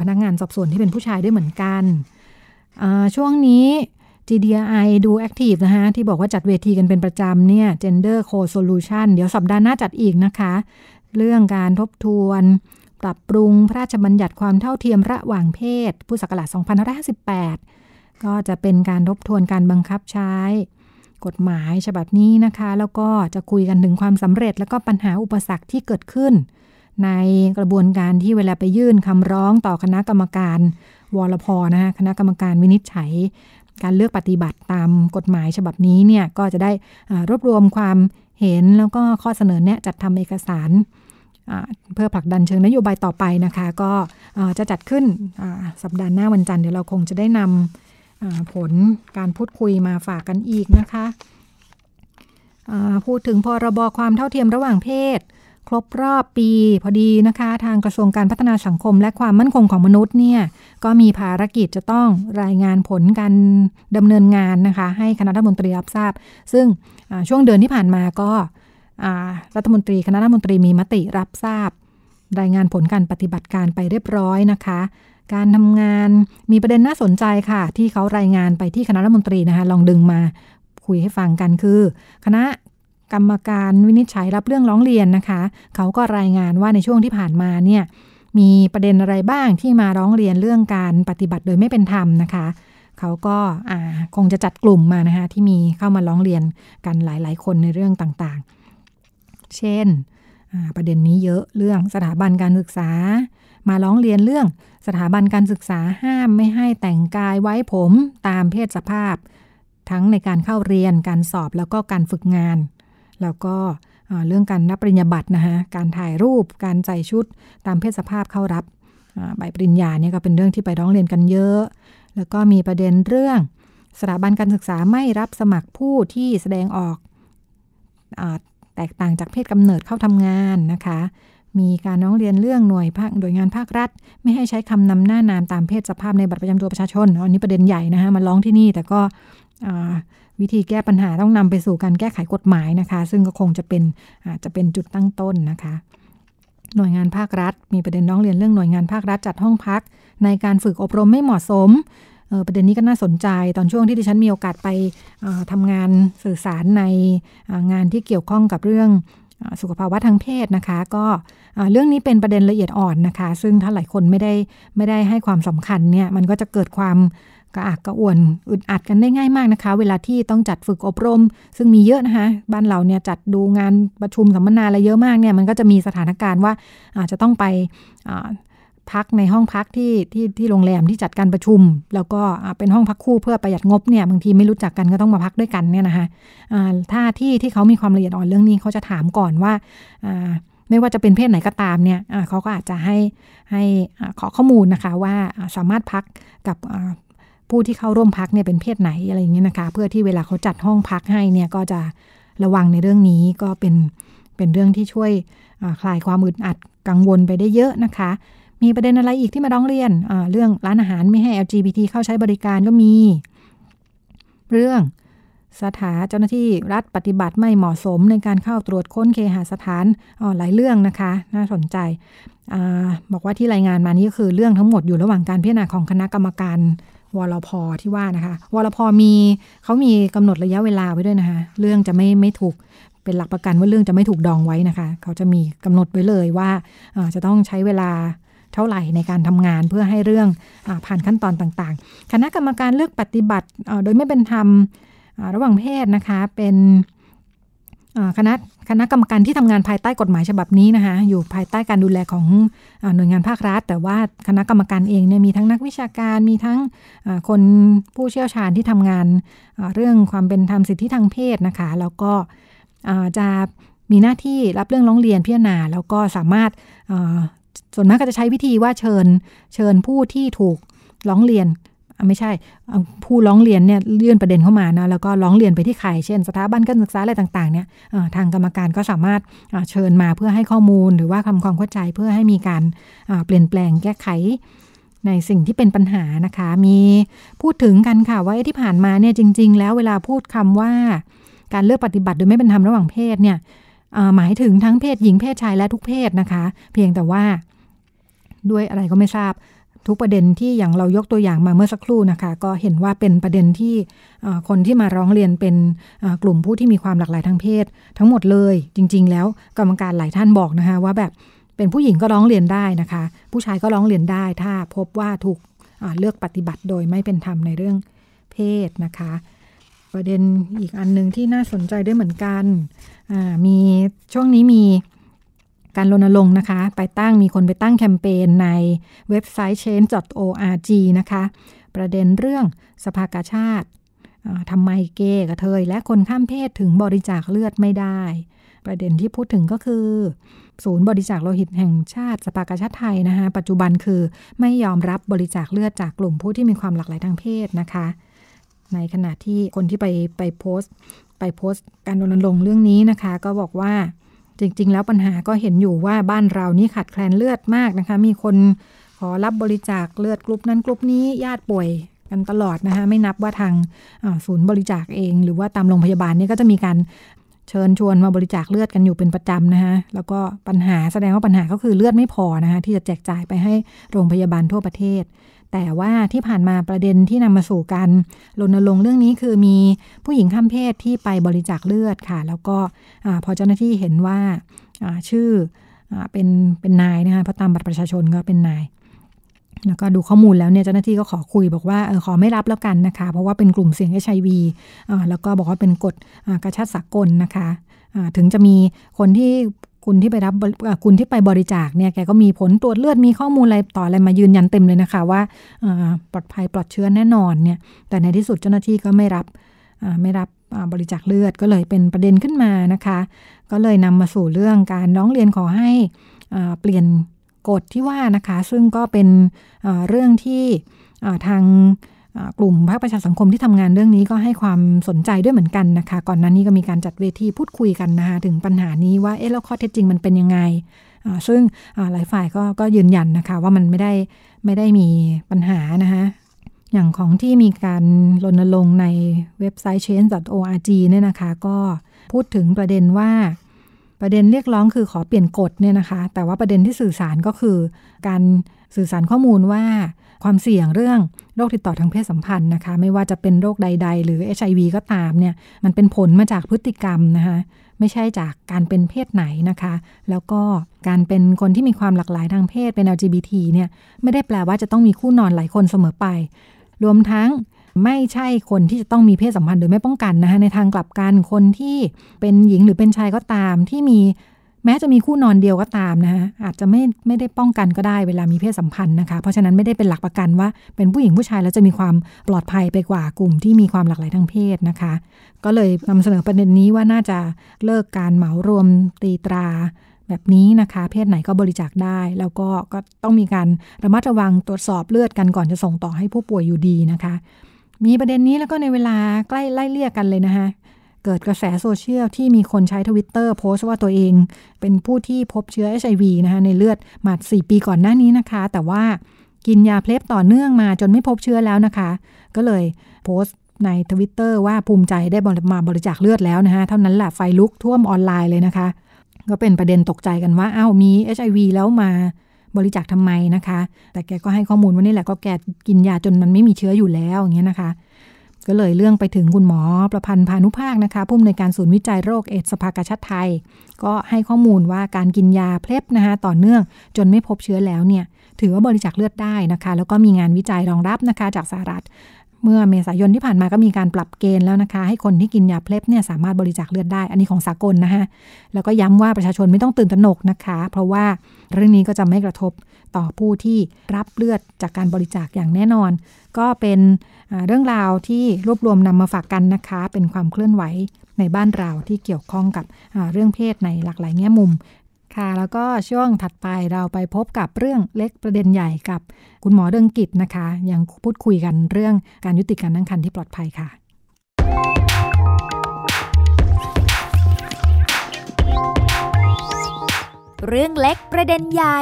Speaker 2: พนักงานสอบสวนที่เป็นผู้ชายด้วยเหมือนกัน ช่วงนี้ GDI ดู Active นะคะที่บอกว่าจัดเวทีกันเป็นประจำเนี่ย Gender Co-Solution เดี๋ยวสัปดาห์หน้าจัดอีกนะคะ เรื่องการทบทวน ปรับปรุงพระราชบัญญัติความเท่าเทียมระหว่างเพศพุทธศักราช2558 ก็จะเป็นการทบทวนการบังคับใช้ กฎหมายฉบับนี้นะคะ แล้วก็จะคุยกันถึงความสำเร็จ แล้วก็ปัญหาอุปสรรคที่เกิดขึ้น ในกระบวนการที่เวลาไปยื่นคำร้องต่อคณะกรรมการวรพนะคะคณะกรรมการวินิจฉัย การเลือกปฏิบัติตามกฎหมายฉบับนี้เนี่ยก็จะได้รวบรวมความเห็นแล้วก็ข้อเสนอแนะจัดทำเอกสาร เพื่อผลักดันเชิงนโยบายต่อไปนะคะ ก็จะจัดขึ้นสัปดาห์หน้าวันจันทร์เดี๋ยวเราคงจะได้นำผลการพูดคุยมาฝากกันอีกนะคะพูดถึงพรบความเท่าเทียมระหว่างเพศ ครบรอบปีพอดีนะคะ ทางกระทรวงการพัฒนาสังคมและความมั่นคงของมนุษย์เนี่ยก็มีภารกิจจะต้องรายงานผลการดำเนินงานนะคะ ให้คณะรัฐมนตรีรับทราบ ซึ่งช่วงเดือนที่ผ่านมาก็ รัฐมนตรีคณะรัฐมนตรีมีมติรับทราบ รายงานผลการปฏิบัติการไปเรียบร้อยนะคะ การทำงานมีประเด็นน่าสนใจค่ะ ที่เขารายงานไปที่คณะรัฐมนตรีนะคะ ลองดึงมาคุยให้ฟังกันคือ คณะกรรมการวินิจฉัยรับเรื่องร้องเรียนนะคะ เขาก็รายงานว่าในช่วงที่ผ่านมาเนี่ยมีประเด็นอะไรบ้างที่มาร้องเรียนเรื่องการปฏิบัติโดยไม่เป็นธรรมนะคะ เขาก็คงจะจัดกลุ่มมานะคะที่มีเข้ามาร้องเรียนกันหลาย ๆ คนในเรื่องต่างๆ เช่น ประเด็นนี้เยอะเรื่องสถาบันการศึกษา มาร้องเรียนเรื่องสถาบันการศึกษาห้ามไม่ให้แต่งกายไว้ผมตามเพศสภาพ ทั้งในการเข้าเรียนการสอบแล้วก็การฝึกงาน แล้วก็เรื่องการรับปริญญาบัตรนะคะการถ่ายรูปการใส่ชุดตามเพศสภาพเข้ารับใบปริญญาเนี่ยก็เป็นเรื่องที่ไปร้องเรียนกันเยอะ แล้วก็มีประเด็นเรื่องสถาบันการศึกษาไม่รับสมัครผู้ที่แสดงออกอ แตกต่างจากเพศกำเนิดเข้าทำงานนะคะ มีการร้องเรียนเรื่องหน่วยภาคหน่วยงานภาครัฐ ไม่ให้ใช้คำนำหน้านามตามเพศสภาพในบัตรประจำตัวประชาชนอันนี้ประเด็นใหญ่นะคะมาร้องที่นี่แต่ก็วิธีแก้ปัญหาต้องนำไปสู่การแก้ไขกฎหมายนะคะ ซึ่งก็คงจะเป็นอาจจะเป็นจุดตั้งต้นนะคะ หน่วยงานภาครัฐ มีประเด็นร้องเรียนเรื่องหน่วยงานภาครัฐจัดห้องพัก ในการฝึกอบรมไม่เหมาะสม ประเด็นนี้ก็น่าสนใจตอนช่วงที่ดิฉันมีโอกาสไปทำงานสื่อสารในงานที่เกี่ยวข้องกับเรื่องสุขภาวะทางเพศนะคะ ก็เรื่องนี้เป็นประเด็นละเอียดอ่อนนะคะ ซึ่งถ้าหลายคนไม่ได้ไม่ได้ให้ความสำคัญเนี่ยมันก็จะเกิดความกระอักกระอ่วนอึดอัดกันได้ง่ายมากนะคะ เวลาที่ต้องจัดฝึกอบรม ซึ่งมีเยอะนะคะบ้านเราเนี่ยจัดดูงานประชุมสัมมนาอะไรเยอะมากเนี่ยมันก็จะมีสถานการณ์ว่าอาจจะต้องไป พักในห้องพักที่ที่ที่โรงแรมที่จัดการประชุม แล้วก็เป็นห้องพักคู่เพื่อประหยัดงบเนี่ยบางทีไม่รู้จักกันก็ต้องมาพักด้วยกันเนี่ยนะคะถ้าที่ที่เขามีความละเอียดอ่อนเรื่องนี้เขาจะถามก่อนว่าไม่ว่าจะเป็นเพศไหนก็ตามเนี่ยเขาก็อาจจะให้ให้ขอข้อมูลนะคะว่าสามารถพักกับผู้ที่เข้าร่วมพักเนี่ยเป็นเพศไหนอะไรอย่างเงี้ยนะคะ เพื่อที่เวลาเขาจัดห้องพักให้เนี่ยก็จะระวังในเรื่องนี้ก็เป็นเป็นเรื่องที่ช่วยคลายความอึดอัดกังวลไปได้เยอะนะคะ มีประเด็นอะไรอีกที่มาร้องเรียน เรื่องร้านอาหารไม่ให้ LGBT เข้าใช้บริการก็มี เรื่องสถานเจ้าหน้าที่รัฐปฏิบัติไม่เหมาะสมในการเข้าตรวจค้นเคหสถานหลายเรื่องนะคะ น่าสนใจอบอกว่าที่รายงานมานี้ก็คือเรื่องทั้งหมดอยู่ระหว่างการพิจารณาของคณะกรรมการวรพที่ว่านะคะวรพมีเขามีกำหนดระยะเวลาไว้ด้วยนะคะ เรื่องจะไม่ไม่ถูกเป็นหลักประกันว่าเรื่องจะไม่ถูกดองไว้นะคะ เขาจะมีกำหนดไว้เลยว่าจะต้องใช้เวลา เท่าไหร่ในการทำงานเพื่อให้เรื่องอผ่านขั้นตอนต่างๆ คณะกรรมการเลือกปฏิบัติโดยไม่เป็นธรรมระหว่างเพศนะคะเป็นคณะคณะกรรมการที่ทำงานภายใต้กฎหมายฉบับนี้นะคะอยู่ภายใต้การดูแลของหน่วยงานภาครัฐ แต่ว่าคณะกรรมการเองเนี่ยมีทั้งนักวิชาการมีทั้งคนผู้เชี่ยวชาญที่ทำงานเรื่องความเป็นธรรมสิทธิทางเพศนะคะแล้วก็จะมีหน้าที่รับเรื่องร้องเรียนพิจารณาแล้วก็สามารถ ส่วนมากก็จะใช้วิธีว่าเชิญเชิญผู้ที่ถูกร้องเรียนไม่ใช่ผู้ร้องเรียนเนี่ยยื่นประเด็นเข้ามานะแล้วก็ร้องเรียนไปที่ใครเช่น สถาบันการศึกษาอะไรต่างๆเนี่ยทางกรรมการก็สามารถเชิญมาเพื่อให้ข้อมูล หรือว่าทำความเข้าใจเพื่อให้มีการเปลี่ยนแปลงแก้ไขในสิ่งที่เป็นปัญหานะคะ มีพูดถึงกันค่ะว่าที่ผ่านมาเนี่ยจริง ๆ แล้วเวลาพูดคำว่า การเลือกปฏิบัติโดยไม่เป็นธรรมระหว่างเพศเนี่ยหมายถึงทั้งเพศหญิงเพศชายและทุกเพศนะคะ เพียงแต่ว่า ด้วยอะไรก็ไม่ทราบ ทุกประเด็นที่อย่างเรายกตัวอย่างมาเมื่อสักครู่นะคะ ก็เห็นว่าเป็นประเด็นที่คนที่มาร้องเรียนเป็นกลุ่มผู้ที่มีความหลากหลายทางเพศ ทั้งหมดเลยจริง ๆ แล้วกรรมการหลายท่านบอกนะคะว่าแบบเป็นผู้หญิงก็ร้องเรียนได้นะคะ ผู้ชายก็ร้องเรียนได้ ถ้าพบว่าถูกเลือกปฏิบัติโดยไม่เป็นธรรมในเรื่องเพศนะคะ ประเด็นอีกอันหนึ่งที่น่าสนใจด้วยเหมือนกันมีช่วงนี้มี การรณรงค์นะคะ ไปตั้งมีคนไปตั้งแคมเปญในเว็บไซต์ change.org นะคะ ประเด็นเรื่องสภากาชาติทำไมเกย์กระเทยและคนข้ามเพศถึงบริจาคเลือดไม่ได้ ประเด็นที่พูดถึงก็คือ ศูนย์บริจาคโลหิตแห่งชาติสภากาชาติไทยนะคะปัจจุบันคือไม่ยอมรับบริจาคเลือดจากกลุ่มผู้ที่มีความหลากหลายทางเพศนะคะ ในขณะที่คนที่ไปไปโพสต์ ไปโพสต์การรณรงค์เรื่องนี้นะคะ ก็บอกว่า จริง ๆ แล้วปัญหาก็เห็นอยู่ว่าบ้านเรานี่ขาดแคลนเลือดมากนะคะ มีคนขอรับบริจาคเลือดกลุ่มนั้นกลุ่มนี้ญาติป่วยกันตลอดนะคะไม่นับว่าทางศูนย์บริจาคเอง หรือว่าตามโรงพยาบาลนี่ก็จะมีการเชิญชวนมาบริจาคเลือดกันอยู่เป็นประจำนะคะแล้วก็ปัญหาแสดงว่าปัญหาก็คือเลือดไม่พอนะคะที่จะแจกจ่ายไปให้โรงพยาบาลทั่วประเทศ แต่ว่าที่ผ่านมาประเด็นที่นำมาสู่การรณรงค์เรื่องนี้คือมีผู้หญิงข้ามเพศที่ไปบริจาคเลือดค่ะ แล้วก็พอเจ้าหน้าที่เห็นว่าชื่อเป็นเป็นนายนะคะเพราะตามบัตรประชาชนก็เป็นนายแล้วก็ดูข้อมูลแล้วเนี่ยเจ้าหน้าที่ก็ขอคุยบอกว่าออขอไม่รับแล้วกันนะคะ เพราะว่าเป็นกลุ่มเสี่ยงเอชไอวีแล้วก็บอกว่าเป็นกฎกระชับสากลนะคะ ถึงจะมีคนที่ คุณที่ไปรับคุณที่ไปบริจาคเนี่ยแกก็มีผลตรวจเลือดมีข้อมูลอะไรต่ออะไรมายืนยันเต็มเลยนะคะว่าปลอดภัยปลอดเชื้อแน่นอนเนี่ยแต่ในที่สุดเจ้าหน้าที่ก็ไม่รับไม่รับบริจาคเลือดก็เลยเป็นประเด็นขึ้นมานะคะ ก็เลยนำมาสู่เรื่องการร้องเรียนขอให้เปลี่ยนกฎที่ว่านะคะ ซึ่งก็เป็นเรื่องที่ทาง กลุ่มภาคประชาสังคมที่ทำงานเรื่องนี้ก็ให้ความสนใจด้วยเหมือนกันนะคะ ก่อนหน้านี้ก็มีการจัดเวทีพูดคุยกันนะคะถึงปัญหานี้ว่าเอ๊ะแล้วข้อเท็จจริงมันเป็นยังไงซึ่งหลายฝ่ายก็ก็ยืนยันนะคะว่ามันไม่ได้ไม่ได้มีปัญหานะคะอย่างของที่มีการรณรงค์ในเว็บไซต์ change.org เนี่ยนะคะก็พูดถึงประเด็นว่าประเด็นเรียกร้องคือขอเปลี่ยนกฎเนี่ยนะคะ แต่ว่าประเด็นที่สื่อสารก็คือการ สื่อสารข้อมูลว่าความเสี่ยงเรื่องโรคติดต่อทางเพศสัมพันธ์นะคะ ไม่ว่าจะเป็นโรคใด ๆ หรือ HIV ก็ตามเนี่ยมันเป็นผลมาจากพฤติกรรมนะคะไม่ใช่จากการเป็นเพศไหนนะคะ แล้วก็การเป็นคนที่มีความหลากหลายทางเพศเป็น LGBT เนี่ยไม่ได้แปลว่าจะต้องมีคู่นอนหลายคนเสมอไป รวมทั้งไม่ใช่คนที่จะต้องมีเพศสัมพันธ์โดยไม่ป้องกันนะคะในทางกลับกันคนที่เป็นหญิงหรือเป็นชายก็ตามที่มี แม้จะมีคู่นอนเดียวก็ตามนะคะอาจจะไม่ไม่ได้ป้องกันก็ได้เวลามีเพศสัมพันธ์นะคะ เพราะฉะนั้นไม่ได้เป็นหลักประกันว่าเป็นผู้หญิงผู้ชายแล้วจะมีความปลอดภัยไปกว่ากลุ่มที่มีความหลากหลายทางเพศนะคะ ก็เลยนำเสนอประเด็นนี้ว่าน่าจะเลิกการเหมารวมตีตราแบบนี้นะคะ เพศไหนก็บริจาคได้ แล้วก็ก็ต้องมีการระมัดระวังตรวจสอบเลือดกันก่อนจะส่งต่อให้ผู้ป่วยอยู่ดีนะคะ มีประเด็นนี้แล้วก็ในเวลาใกล้ไล่เลี่ยกันเลยนะคะ เกิดกระแสโซเชียลที่มีคนใช้ทวิตเตอร์โพสต์ว่าตัวเอง เป็นผู้ที่พบเชื้อ HIV นะคะในเลือดมา4ปีก่อนหน้านี้นะคะ แต่ว่ากินยา PrEP ต่อเนื่องมาจนไม่พบเชื้อแล้วนะคะ ก็เลยโพสต์ในทวิตเตอร์ว่าภูมิใจได้มาบริจาคเลือดแล้วนะคะเท่านั้นแหละไฟลุกท่วมออนไลน์เลยนะคะ ก็เป็นประเด็นตกใจกันว่าอ้าวมี HIV แล้วมาบริจาคทำไมนะคะ แต่แกก็ให้ข้อมูลว่านี่แหละก็แกกินยาจนมันไม่มีเชื้ออยู่แล้วอย่างเงี้ยนะคะ ก็เลยเรื่องไปถึงคุณหมอประพันธ์พานุภาคนะคะผู้อำนวยการศูนย์วิจัยโรคเอดสภากาชาติไทย ก็ให้ข้อมูลว่าการกินยาเพล็บนะคะต่อเนื่อง จนไม่พบเชื้อแล้วเนี่ยถือว่าบริจาคเลือดได้นะคะ แล้วก็มีงานวิจัยรองรับนะคะจากสหรัฐ เมื่อเมษายนที่ผ่านมาก็มีการปรับเกณฑ์แล้วนะคะ ให้คนที่กินยาเพล็บเนี่ยสามารถบริจาคเลือดได้ อันนี้ของสากลนะคะแล้วก็ย้ำว่าประชาชนไม่ต้องตื่นตระหนกนะคะ เพราะว่าเรื่องนี้ก็จะไม่กระทบต่อผู้ที่รับเลือดจากการบริจาคอย่างแน่นอน ก็เป็นเรื่องราวที่รวบรวมนำมาฝากกันนะคะ เป็นความเคลื่อนไหวในบ้านเราที่เกี่ยวข้องกับเรื่องเพศในหลากหลายแง่มุม ค่ะ แล้วก็ช่วงถัดไปเราไปพบกับเรื่องเล็กประเด็นใหญ่กับคุณหมอเดืองกิจนะคะ ยังพูดคุยกันเรื่องการยุติการตั้งครรภ์ที่ปลอดภัยค่ะ
Speaker 1: เรื่องเล็กประเด็นใหญ่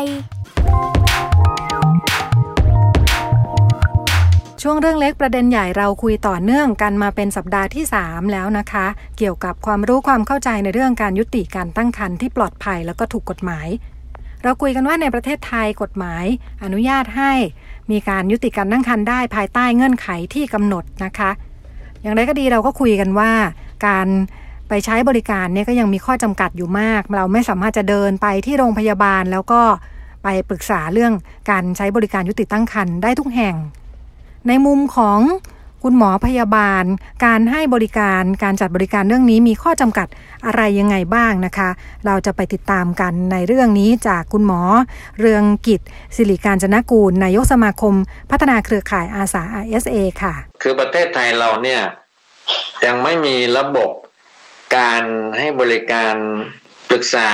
Speaker 2: ช่วงเรื่องเล็กประเด็นใหญ่เราคุยต่อเนื่องกันมาเป็นสัปดาห์ที่ 3 แล้วนะคะ เกี่ยวกับความรู้ความเข้าใจในเรื่องการยุติการตั้งครรภ์ที่ปลอดภัยแล้วก็ถูกกฎหมาย เราคุยกันว่าในประเทศไทยกฎหมาย อนุญาตให้มีการยุติการตั้งครรภ์ได้ภายใต้เงื่อนไขที่กำหนดนะคะ อย่างไรก็ดีเราก็คุยกันว่า การไปใช้บริการเนี่ยก็ยังมีข้อจำกัดอยู่มาก เราไม่สามารถจะเดินไปที่โรงพยาบาลแล้วก็ไปปรึกษาเรื่องการใช้บริการยุติตั้งครรภ์ได้ทุกแห่ง ในมุมของคุณหมอพยาบาล การให้บริการการจัดบริการเรื่องนี้มีข้อจำกัดอะไรยังไงบ้างนะคะ เราจะไปติดตามกันในเรื่องนี้จากคุณหมอ เรืองกิจสิริการจนกูลนายกสมาคม พัฒนาเครือข่ายอาสา RSA ค่ะ
Speaker 6: คือประเทศไทยเราเนี่ย ยังไม่มีระบบการให้บริการปรึกษา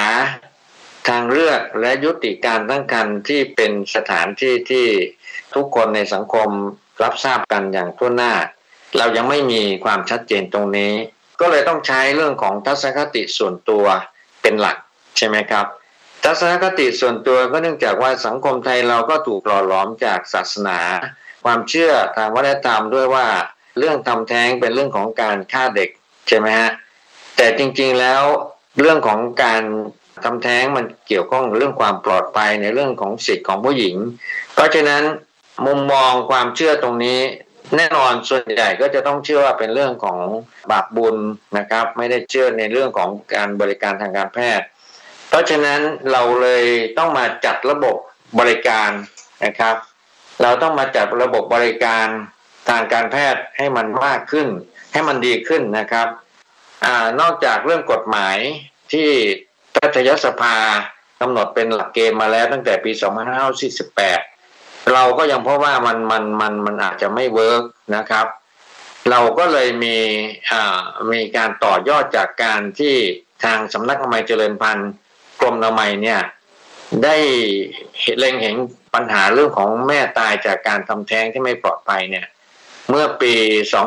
Speaker 6: ทางเลือกและยุติการตั้งครรภ์ที่เป็นสถานที่ที่ทุกคนในสังคม รับทราบกันอย่างทั่วหน้า เรายังไม่มีความชัดเจนตรงนี้ ก็เลยต้องใช้เรื่องของทัศนคติส่วนตัวเป็นหลักใช่ไหมครับ ทัศนคติส่วนตัวก็เนื่องจากว่าสังคมไทยเราก็ถูกหล่อหลอมจากศาสนา ความเชื่อทางวัฒนธรรมด้วยว่าเรื่องทำแท้งเป็นเรื่องของการฆ่าเด็กใช่ไหมฮะแต่จริงๆแล้วเรื่องของการทำแท้งมันเกี่ยวข้องเรื่องความปลอดภัยในเรื่องของสิทธิ์ของผู้หญิง เพราะฉะนั้น มุมมองความเชื่อตรงนี้ แน่นอนส่วนใหญ่ก็จะต้องเชื่อว่าเป็นเรื่องของบาปบุญนะครับ ไม่ได้เชื่อในเรื่องของการบริการทางการแพทย์ เพราะฉะนั้นเราเลยต้องมาจัดระบบบริการนะครับ เราต้องมาจัดระบบบริการทางการแพทย์ให้มันมากขึ้น ให้มันดีขึ้นนะครับอนอกจากเรื่องกฎหมายที่แพทยสภากำหนดเป็นหลักเกณฑ์มาแล้วตั้งแต่ปี 2548 เราก็ยังเพราะว่ามันมันมันมันอาจจะไม่เวิร์กนะครับ เราก็เลยมีอ่ามีการต่อยอดจากการที่ทางสำนักอนามัยเจริญพันธุ์กรมอนามัยเนี่ยได้เล็งเห็นปัญหาเรื่องของแม่ตายจากการทำแท้งที่ไม่ปลอดภัยเนี่ย เมื่อปี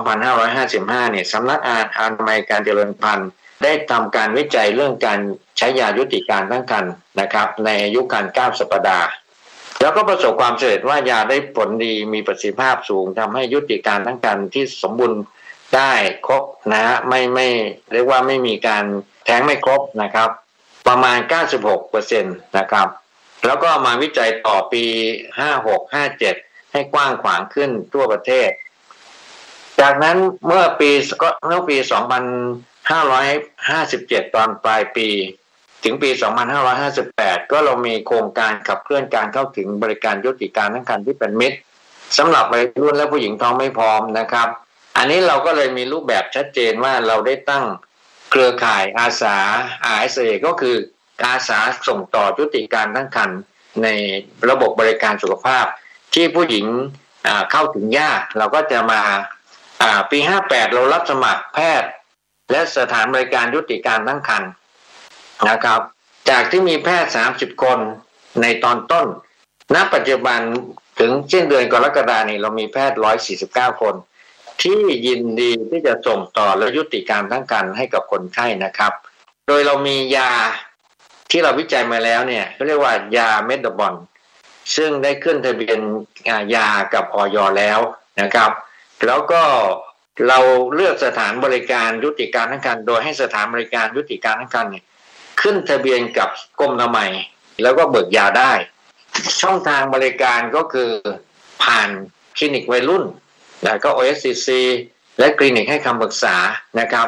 Speaker 6: 2555 เนี่ยสำนักอนามัยการเจริญพันธุ์ได้ทำการวิจัยเรื่องการใช้ยายุติการตั้งครรภ์นะครับ ในอายุการ9สัปดาห์ แล้วก็ประสบความสำเร็จว่ายาได้ผลดีมีประสิทธิภาพสูงทำให้ยุติการตั้งครรภ์ที่สมบูรณ์ได้ครบนะฮะไม่ไม่เรียกว่าไม่มีการแท้งไม่ครบนะครับ ประมาณ 96เปอร์เซ็นต์นะครับ แล้วก็มาวิจัยต่อปี 56 57 ให้กว้างขวางขึ้นทั่วประเทศ จากนั้นเมื่อปีก็เมื่อปี 2557 ตอนปลายปี ถึงปี 2558 ก็เรามีโครงการขับเคลื่อนการเข้าถึงบริการยุติการทั้งคันที่เป็นมิตรสำหรับวัยรุ่นและผู้หญิงท้องไม่พร้อมนะครับ อันนี้เราก็เลยมีรูปแบบชัดเจนว่าเราได้ตั้งเครือข่ายอาสา RSA ก็คืออาสาส่งต่อยุติการทั้งคันในระบบบริการสุขภาพ ที่ผู้หญิงเข้าถึงยากเราก็จะมาปี 58 เรารับสมัครแพทย์ และสถานบริการยุติการทั้งคัน นะครับ จากที่มีแพทย์ 30 คนในตอนต้น ณ ปัจจุบันถึงเช่นเดือนกรกฎานี้เรามีแพทย์ 149 คน ที่ยินดีที่จะส่งต่อและยุติการทั้งกันให้กับคนไข้นะครับ โดยเรามียาที่เราวิจัยมาแล้วเนี่ยเขาเรียกว่ายาเมดบอลซึ่งได้ขึ้นทะเบียนยากับออยแล้วนะครับ แล้วก็เราเลือกสถานบริการยุติการทั้งกันโดยให้สถานบริการยุติการทั้งกันเนี่ย ขึ้นทะเบียนกับกรมอนามัยแล้วก็เบิกยาได้ ช่องทางบริการก็คือผ่านคลินิกวัยรุ่น แล้วก็ OSCC และคลินิกให้คำปรึกษานะครับ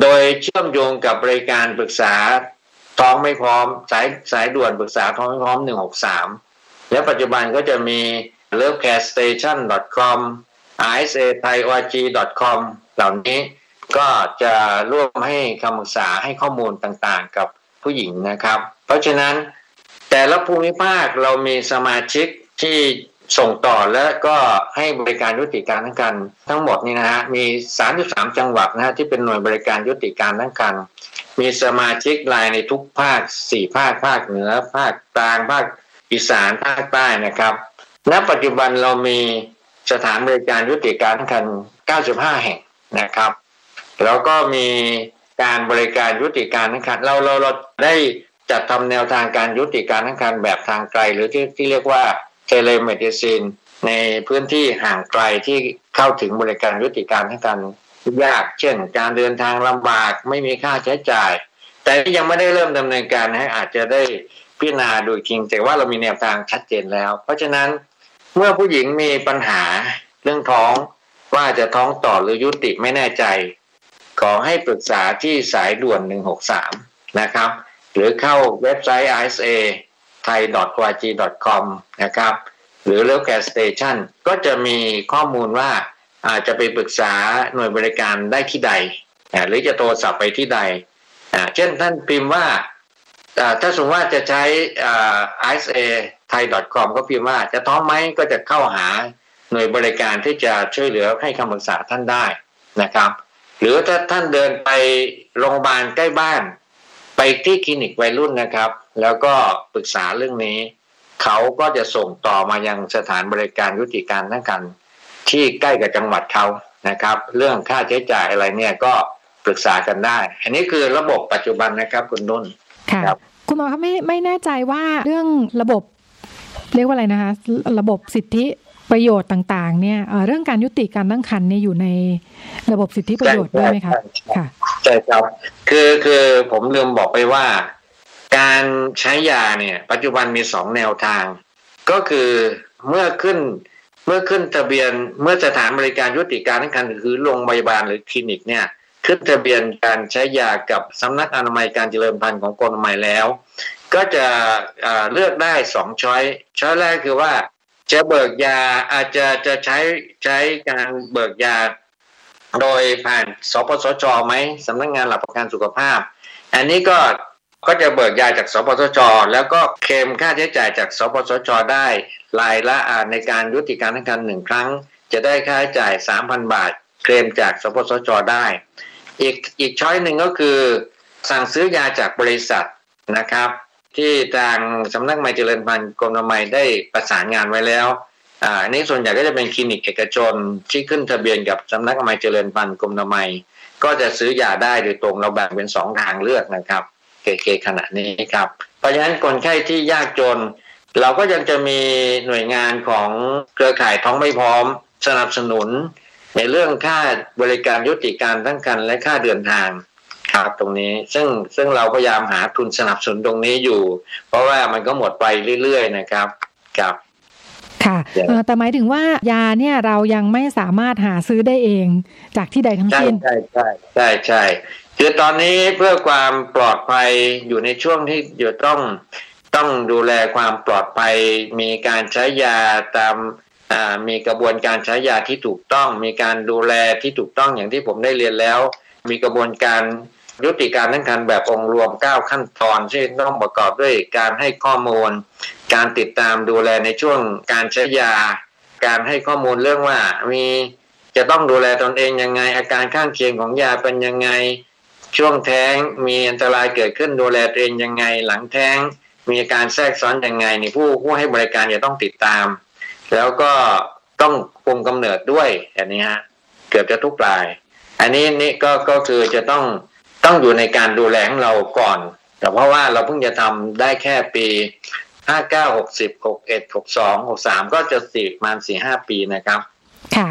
Speaker 6: โดยเชื่อมโยงกับบริการปรึกษาท้องไม่พร้อม สายสายด่วนปรึกษาท้องไม่พร้อม 163 และปัจจุบันก็จะมี lovecarestation.com isa thai org com เหล่านี้ ก็จะร่วมให้คำปรึกษาให้ข้อมูลต่างๆ กับผู้หญิงนะครับ เพราะฉะนั้นแต่ละภูมิภาคเรามีสมาชิกที่ส่งต่อและก็ให้บริการยุติการทั้งกันทั้งหมดนี่นะฮะมี 33 จังหวัดนะฮะที่เป็นหน่วยบริการยุติการทั้งกัน มีสมาชิกรายในทุกภาค 4 ภาคภาคเหนือ ภาคกลางภาคอีสานภาคใต้นะครับณปัจจุบันเรามีสถานบริการยุติการตั้งครรภ์ 95 แห่งนะครับ แล้วก็มีการบริการยุติการตั้งครรภ์เราเราเราได้จัดทำแนวทางการยุติการตั้งครรภ์แบบทางไกล หรือที่ที่เรียกว่า telemedicine ในพื้นที่ห่างไกลที่เข้าถึงบริการยุติการตั้งครรภ์ยาก เช่น การเดินทางลำบากไม่มีค่าใช้จ่าย แต่ยังไม่ได้เริ่มดำเนินการให้อาจจะได้พิจารณาโดยจริงแต่ว่าเรามีแนวทางชัดเจนแล้ว เพราะฉะนั้นเมื่อผู้หญิงมีปัญหาเรื่องท้องว่าจะท้องต่อหรือยุติไม่แน่ใจ ขอให้ปรึกษาที่สายด่วน 163 นะครับ หรือเข้าเว็บไซต์ isa thai.org.com นะครับ หรือ l o c a l Station ก็จะมีข้อมูลว่าอาจจะไปปรึกษาหน่วยบริการได้ที่ใด หรือจะโทรศัพท์ไปที่ใด เช่นท่านพิมพ์ว่า ถ้าสมมติว่าจะใช้ isa thai.com ก็พิมพ์ว่าจะท้องไหมก็จะเข้าหาหน่วยบริการที่จะช่วยเหลือให้คำปรึกษาท่านได้นะครับ หรือถ้าท่านเดินไปโรงพยาบาลใกล้บ้าน ไปที่คลินิกวัยรุ่นนะครับ แล้วก็ปรึกษาเรื่องนี้ เขาก็จะส่งต่อมายังสถานบริการยุติการทั้งกัน ที่ใกล้กับจังหวัดเขานะครับ เรื่องค่าใช้จ่ายอะไรเนี่ยก็ปรึกษากันได้ อันนี้คือระบบปัจจุบันนะครับคุณนุ่น
Speaker 2: ค่ะคุณหมอครับไม่ไม่แน่ใจว่าเรื่องระบบ เรียกว่าอะไรนะคะ ระบบสิทธิ ประโยชน์ต่างๆ เนี่ยเรื่องการยุติการตั้งครรภ์เนี่ยอยู่ในระบบสิทธิประโยชน์ด้วยไหมคะค่ะ
Speaker 6: ใช่ครับ คือคือผมลืมบอกไปว่า การใช้ยาเนี่ย ปัจจุบันมีสองแนวทาง ก็คือเมื่อขึ้นเมื่อขึ้นทะเบียนเมื่อสถานบริการยุติการทั้งคันคือโรงพยาบาลหรือคลินิกเนี่ยขึ้นทะเบียนการใช้ยากับสำนักอนามัยการเจริญพันธุ์ของกรมอนามัยแล้ว ก็จะเลือกได้สองช้อยช้อยแรกคือว่า จะเบิกยาอาจจะจะใช้ใช้การเบิกยา โดยผ่านสปสชไหมสำนักงงานหลักประกันสุขภาพ อันนี้ก็ก็จะเบิกยาจากสปสช แล้วก็เคลมค่าใช้จ่ายจากสปสช ได้รายละในการยุติการทั้งการหนึ่งครั้ง จะได้ค่าใช้จ่ายสามพันบาท เคลมจากสปสช ได้ อีกอีกช้อยหนึ่งก็คือ สั่งซื้อยาจากบริษัทนะครับ ที่ทางสำนักไมเจริญพันธุ์กรมนามัยได้ประสานงานไว้แล้วอันนี้ส่วนใหญ่ก็จะเป็นคลินิกเอกชนที่ขึ้นทะเบียนกับสำนักไมเจริญพันธุ์กรมนามัย ก็จะซื้อยาได้โดยตรงเราแบ่งเป็นสองทางเลือกนะครับเกขณะนี้ครับ เพราะฉะนั้นคนไข้ที่ยากจน เราก็ยังจะมีหน่วยงานของเครือข่ายท้องไม่พร้อม สนับสนุน ในเรื่องค่าบริการยุติการทั้งกันและค่าเดินทาง ครับตรงนี้ซึ่งซึ่งเราพยายามหาทุนสนับสนุนตรงนี้อยู่ เพราะว่ามันก็หมดไปเรื่อยๆนะครับครับ
Speaker 2: ค่ะแต่หมายถึงว่ายาเนี่ยเรายังไม่สามารถหาซื้อได้เองจากที่ใดทั้งสิ้น
Speaker 6: ใช่ใช่ใช่ใช่คือตอนนี้เพื่อความปลอดภัยอยู่ในช่วงที่อยู่ต้องต้องดูแลความปลอดภัย มีการใช้ยาตามมีกระบวนการใช้ยาที่ถูกต้อง มีการดูแลที่ถูกต้องอย่างที่ผมได้เรียนแล้ว มีกระบวนการ ยุติการทั้งการแบบองค์รวม 9 ขั้นตอนที่ต้องประกอบด้วยการให้ข้อมูล การติดตามดูแลในช่วงการใช้ยา การให้ข้อมูลเรื่องว่ามีจะต้องดูแลตนเองยังไง อาการข้างเคียงของยาเป็นยังไง ช่วงแท้งมีอันตรายเกิดขึ้นดูแลตัวเองยังไง หลังแท้งมีอาการแทรกซ้อนยังไงนี่ผู้ผู้ให้บริการจะต้องติดตาม แล้วก็ต้องคุมกำเนิดด้วยอันนี้ฮะเกือบจะทุกราย อันนี้นี่ก็ก็คือจะต้อง ต้องอยู่ในการดูแลของเราก่อน แต่เพราะว่าเราเพิ่งจะทำได้แค่ปีห้าเก้าหกสิบหกเอ็ดหกสองหกสามก็จะสี่ประมาณสี่ห้าปีนะครับ
Speaker 2: ค่ะ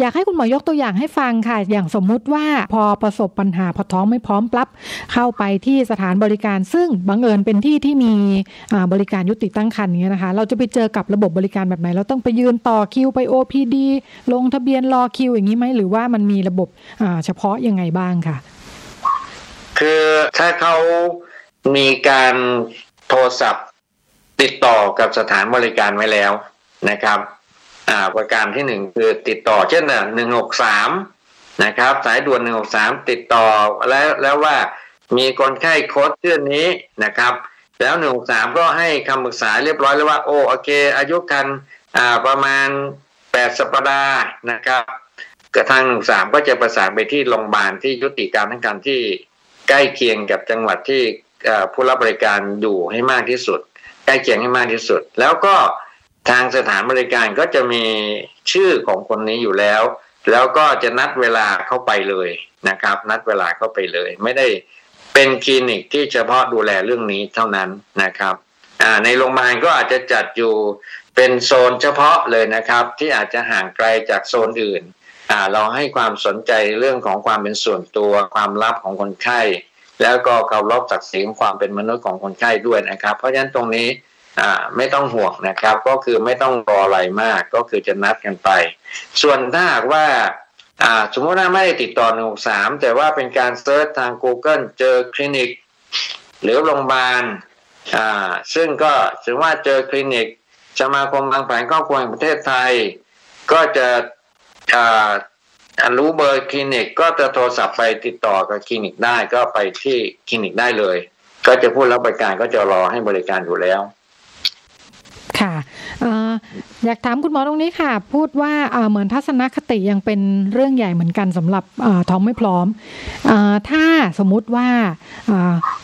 Speaker 2: อยากให้คุณหมอยกตัวอย่างให้ฟังค่ะ อย่างสมมุติว่าพอประสบปัญหาพอท้องไม่พร้อมปรับเข้าไปที่สถานบริการ ซึ่งบังเอิญเป็นที่ที่มีบริการยุติตั้งครรภ์นี้นะคะ เราจะไปเจอกับระบบบริการแบบไหน เราต้องไปยืนต่อคิวไป OPD ลงทะเบียนรอคิวอย่างนี้ไหมหรือว่ามันมีระบบเฉพาะยังไงบ้างค่ะ
Speaker 6: คือถ้าเขามีการโทรศัพท์ติดต่อกับสถานบริการไว้แล้วนะครับอ่าประการที่หนึ่งคือติดต่อเช่นหนึ่งหกสามนะครับ สายด่วนหนึ่งหกสามติดต่อแล้วแล้วว่ามีคนไข้โค้ดชื่อนี้นะครับ แล้วหนึ่งสามก็ให้คำปรึกษาเรียบร้อยแล้วว่าโอโอเค อายุคันอ่าประมาณแปดสัปดาห์นะครับกระทั่งสามก็จะประสานไปที่โรงพยาบาลที่ยุติการทั้งการที่ ใกล้เคียงกับจังหวัดที่ผู้รับบริการอยู่ให้มากที่สุด ใกล้เคียงให้มากที่สุด แล้วก็ทางสถานบริการก็จะมีชื่อของคนนี้อยู่แล้ว แล้วก็จะนัดเวลาเข้าไปเลยนะครับ นัดเวลาเข้าไปเลย ไม่ได้เป็นคลินิกที่เฉพาะดูแลเรื่องนี้เท่านั้นนะครับในโรงพยาบาลก็อาจจะจัดอยู่เป็นโซนเฉพาะเลยนะครับ ที่อาจจะห่างไกลจากโซนอื่น เราให้ความสนใจเรื่องของความเป็นส่วนตัวความลับของคนไข้ แล้วก็เคารพศักดิ์ศรีของความเป็นมนุษย์ของคนไข้ด้วยนะครับ เพราะฉะนั้นตรงนี้ไม่ต้องห่วงนะครับ ก็คือไม่ต้องรออะไรมากก็คือจะนัดกันไป ส่วนถ้าหากว่าสมมติว่าไม่ได้ติดต่อหนึ่งสามแต่ว่าเป็นการเซิร์ชทาง Google เจอคลินิก หรือโรงพยาบาลซึ่งก็ถือว่าเจอคลินิกสมาคมวางแผนครอบครัวแห่งประเทศไทย ก็จะ รู้เบอร์คลินิกก็จะโทรศัพท์ไปติดต่อกับคลินิกได้ก็ไปที่คลินิกได้เลย ก็จะพูดรับบริการก็จะรอให้บริการอยู่แล้ว
Speaker 2: ค่ะอยากถามคุณหมอตรงนี้ค่ะ พูดว่าเหมือนทัศนคติยังเป็นเรื่องใหญ่เหมือนกันสำหรับท้องไม่พร้อมถ้าสมมุติว่า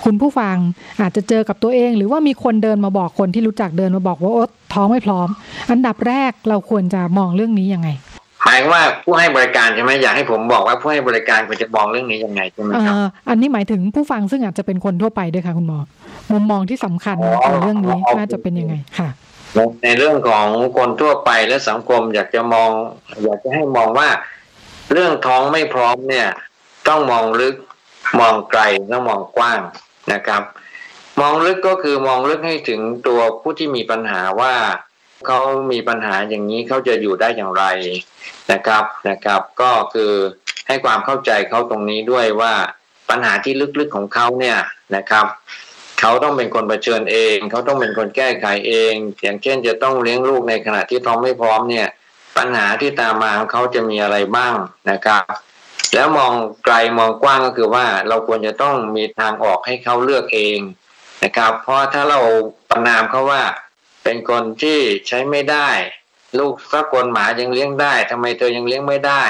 Speaker 2: คุณผู้ฟังอาจจะเจอกับตัวเอง หรือว่ามีคนเดินมาบอกคนที่รู้จักเดินมาบอกว่าโอ๊ท้องไม่พร้อม อันดับแรกเราควรจะมองเรื่องนี้ยังไง
Speaker 6: หมายว่าผู้ให้บริการใช่ไหมอยากให้ผมบอกว่าผู้ให้บริการควรจะมองเรื่องนี้ยังไงใช่ไหมครับ
Speaker 2: อันนี้หมายถึงผู้ฟังซึ่งอาจจะเป็นคนทั่วไปด้วยค่ะคุณหมอมุมมองที่สำคัญในเรื่องนี้น่าจะเป็นยังไงค่ะ
Speaker 6: ในเรื่องของคนทั่วไปและสังคมอยากจะมอง อยากจะให้มองว่า เรื่องท้องไม่พร้อมเนี่ย ต้องมองลึกมองไกลต้องมองกว้างนะครับ มองลึกก็คือมองลึกให้ถึงตัวผู้ที่มีปัญหาว่า เขามีปัญหาอย่างนี้เขาจะอยู่ได้อย่างไรนะครับนะครับ ก็คือให้ความเข้าใจเขาตรงนี้ด้วยว่าปัญหาที่ลึกๆของเขาเนี่ยนะครับเขาต้องเป็นคนเผชิญเอง เขาต้องเป็นคนแก้ไขเอง อย่างเช่นจะต้องเลี้ยงลูกในขณะที่ท้องไม่พร้อมเนี่ย ปัญหาที่ตามมาของเขาจะมีอะไรบ้างนะครับ แล้วมองไกลมองกว้างก็คือว่าเราควรจะต้องมีทางออกให้เขาเลือกเองนะครับ เพราะถ้าเราประนามเขาว่า เป็นคนที่ใช้ไม่ได้ ลูกสักคนหมายังเลี้ยงได้ทำไมเธอยังเลี้ยงไม่ได้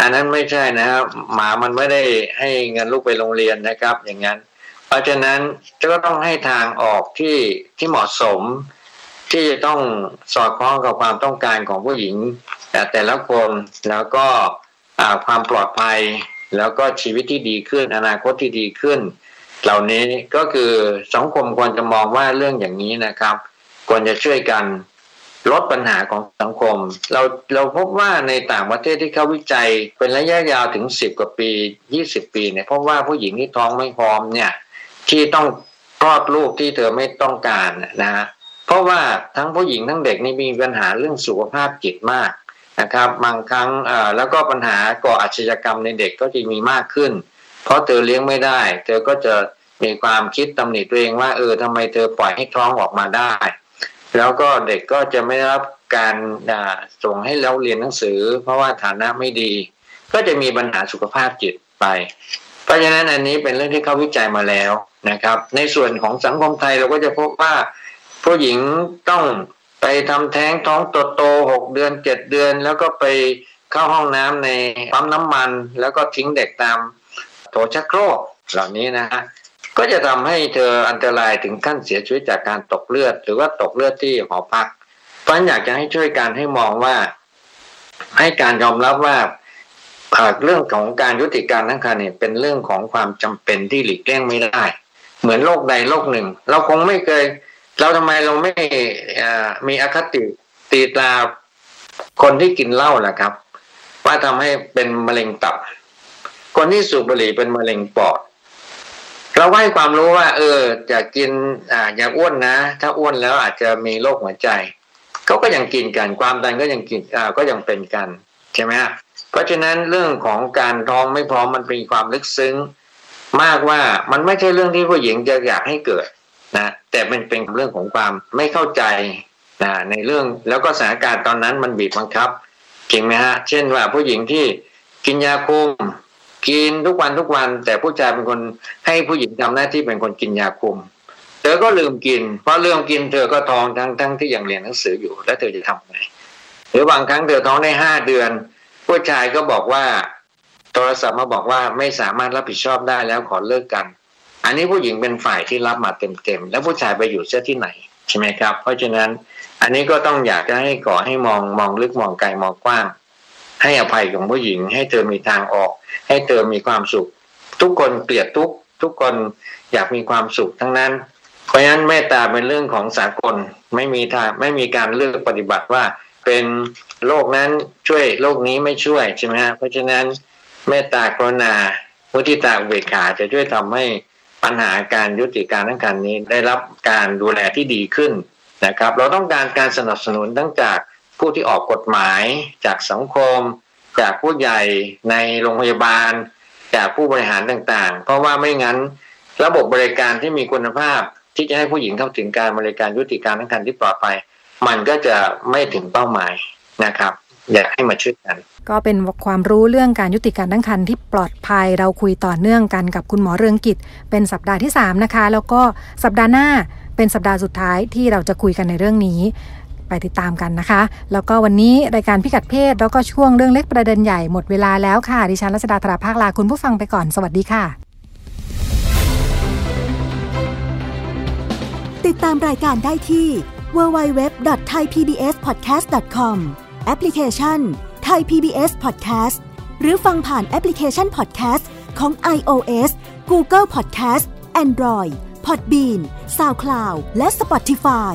Speaker 6: อันนั้นไม่ใช่นะครับหมามันไม่ได้ให้เงินลูกไปโรงเรียนนะครับ อย่างนั้น เพราะฉะนั้นก็ต้องให้ทางออกที่ที่เหมาะสม ที่จะต้องสอดคล้องกับความต้องการของผู้หญิง แต่แต่ละคนแล้วก็ความปลอดภัยแล้วก็ชีวิตที่ดีขึ้น อนาคตที่ดีขึ้น เหล่านี้ก็คือสังคมควรจะมองว่าเรื่องอย่างนี้นะครับ ควรจะช่วยกันลดปัญหาของสังคม เราเราพบว่าในต่างประเทศที่เขาวิจัยเป็นระยะยาวถึงสิบกว่าปียี่สิบปีเนี่ยพบว่าผู้หญิงที่ท้องไม่พร้อมเนี่ย ที่ต้องคลอดลูกที่เธอไม่ต้องการนะฮะเพราะว่าทั้งผู้หญิงทั้งเด็กนี่มีปัญหาเรื่องสุขภาพจิตมากนะครับ บางครั้งแล้วก็ปัญหาก่ออาชญากรรมในเด็กก็จะมีมากขึ้น เพราะเธอเลี้ยงไม่ได้ เธอก็จะมีความคิดตำหนิตัวเองว่าเออทำไมเธอปล่อยให้ท้องออกมาได้ แล้วก็เด็กก็จะไม่รับการส่งให้แล้วเรียนหนังสือ เพราะว่าฐานะไม่ดี ก็จะมีปัญหาสุขภาพจิตไป เพราะฉะนั้นอันนี้เป็นเรื่องที่เขาวิจัยมาแล้วนะครับ ในส่วนของสังคมไทยเราก็จะพบว่าผู้หญิงต้องไปทำแท้งท้องโตโตหกเดือนเจ็ดเดือน แล้วก็ไปเข้าห้องน้ำในปั๊มน้ำมัน แล้วก็ทิ้งเด็กตามโถชักโครกเหล่านี้นะฮะ ก็จะทำให้เธออันตรายถึงขั้นเสียชีวิตจากการตกเลือด หรือว่าตกเลือดที่หอพักเพราะฉะนั้นอยากจะให้ช่วยกันให้มองว่า ให้การยอมรับว่าเรื่องของการยุติการตั้งครรภ์เนี่ยเป็นเรื่องของความจำเป็นที่หลีกเลี่ยงไม่ได้ เหมือนโรคใดโรคหนึ่ง เราคงไม่เคย เราทำไมเราไม่มีอคติตีตราคนที่กินเหล้าล่ะครับ ว่าทำให้เป็นมะเร็งตับ คนที่สูบบุหรี่เป็นมะเร็งปอด เราให้ความรู้ว่า เออจะกินอ่าอย่าอ้วนนะ ถ้าอ้วนแล้วอาจจะมีโรคหัวใจเขาก็ยังกินกันความดันก็ยังกินอ่าก็ยังเป็นกันใช่ไหมฮะเพราะฉะนั้นเรื่องของการท้องไม่พร้อมมันเป็นความลึกซึ้ง มากว่ามันไม่ใช่เรื่องที่ผู้หญิงจะอยากให้เกิดนะแต่เป็นเป็นเรื่องของความไม่เข้าใจในเรื่องแล้วก็สถานการณ์ตอนนั้นมันบีบบังคับจริงไหมฮะเช่นว่าผู้หญิงที่กินยาคุม กินทุกวันทุกวัน แต่ผู้ชายเป็นคนให้ผู้หญิงทำหน้าที่เป็นคนกินยาคุม เธอก็ลืมกินเพราะลืมกินเธอก็ท้องทั้งทั้งที่ยังเรียนหนังสืออยู่ แล้วเธอจะทำไงหรือบางครั้งเธอท้องได้ห้าเดือน ผู้ชายก็บอกว่า โทรศัพท์มาบอกว่าไม่สามารถรับผิดชอบได้แล้วขอเลิกกัน อันนี้ผู้หญิงเป็นฝ่ายที่รับมาเต็มๆแล้วผู้ชายไปอยู่เสียที่ไหนใช่ไหมครับ เพราะฉะนั้นอันนี้ก็ต้องอยากจะให้ก่อให้มองมองลึกมองไกลมองกว้าง ให้อภัยของผู้หญิง ให้เธอมีทางออก ให้เธอมีความสุข ทุกคนเกลียดทุกทุกคนอยากมีความสุขทั้งนั้น เพราะฉะนั้นเมตตาเป็นเรื่องของสากลไม่มีทางไม่มีการเลือกปฏิบัติว่า เป็นโลกนั้นช่วยโลกนี้ไม่ช่วยใช่ไหมฮะเพราะฉะนั้นเมตตากรุณามุทิตาเวขาจะช่วยทำให้ปัญหาการยุติการทั้งการนี้ได้รับการดูแลที่ดีขึ้นนะครับ เราต้องการการสนับสนุนตั้งจาก ผู้ที่ออกกฎหมายจากสังคม จากผู้ใหญ่ในโรงพยาบาล จากผู้บริหารต่างๆ เพราะว่าไม่งั้นระบบบริการที่มีคุณภาพที่จะให้ผู้หญิงเข้าถึงการบริการยุติการทั้งการที่ปลอดภัยมันก็จะไม่ถึงเป้าหมายนะครับ อยากให้มาช่วยกัน
Speaker 2: ก็เป็นความรู้เรื่องการยุติการตั้งครรภ์ที่ปลอดภัยเราคุยต่อเนื่องกันกับคุณหมอเรืองกิจ เป็นสัปดาห์ที่ 3 นะคะ แล้วก็สัปดาห์หน้าเป็นสัปดาห์สุดท้ายที่เราจะคุยกันในเรื่องนี้ ติดตามกันนะคะ แล้วก็วันนี้รายการพิกัดเพศแล้วก็ช่วงเรื่องเล็กประเด็นใหญ่หมดเวลาแล้วค่ะ ดิฉันรัชดาธราภาคลาคุณผู้ฟังไปก่อนสวัสดีค่ะ
Speaker 7: ติดตามรายการได้ที่ www.thaipbspodcast.com แอปพลิเคชัน Thai PBS Podcast หรือฟังผ่านแอปพลิเคชัน Podcast ของ iOS Google Podcast Android Podbean SoundCloud และ Spotify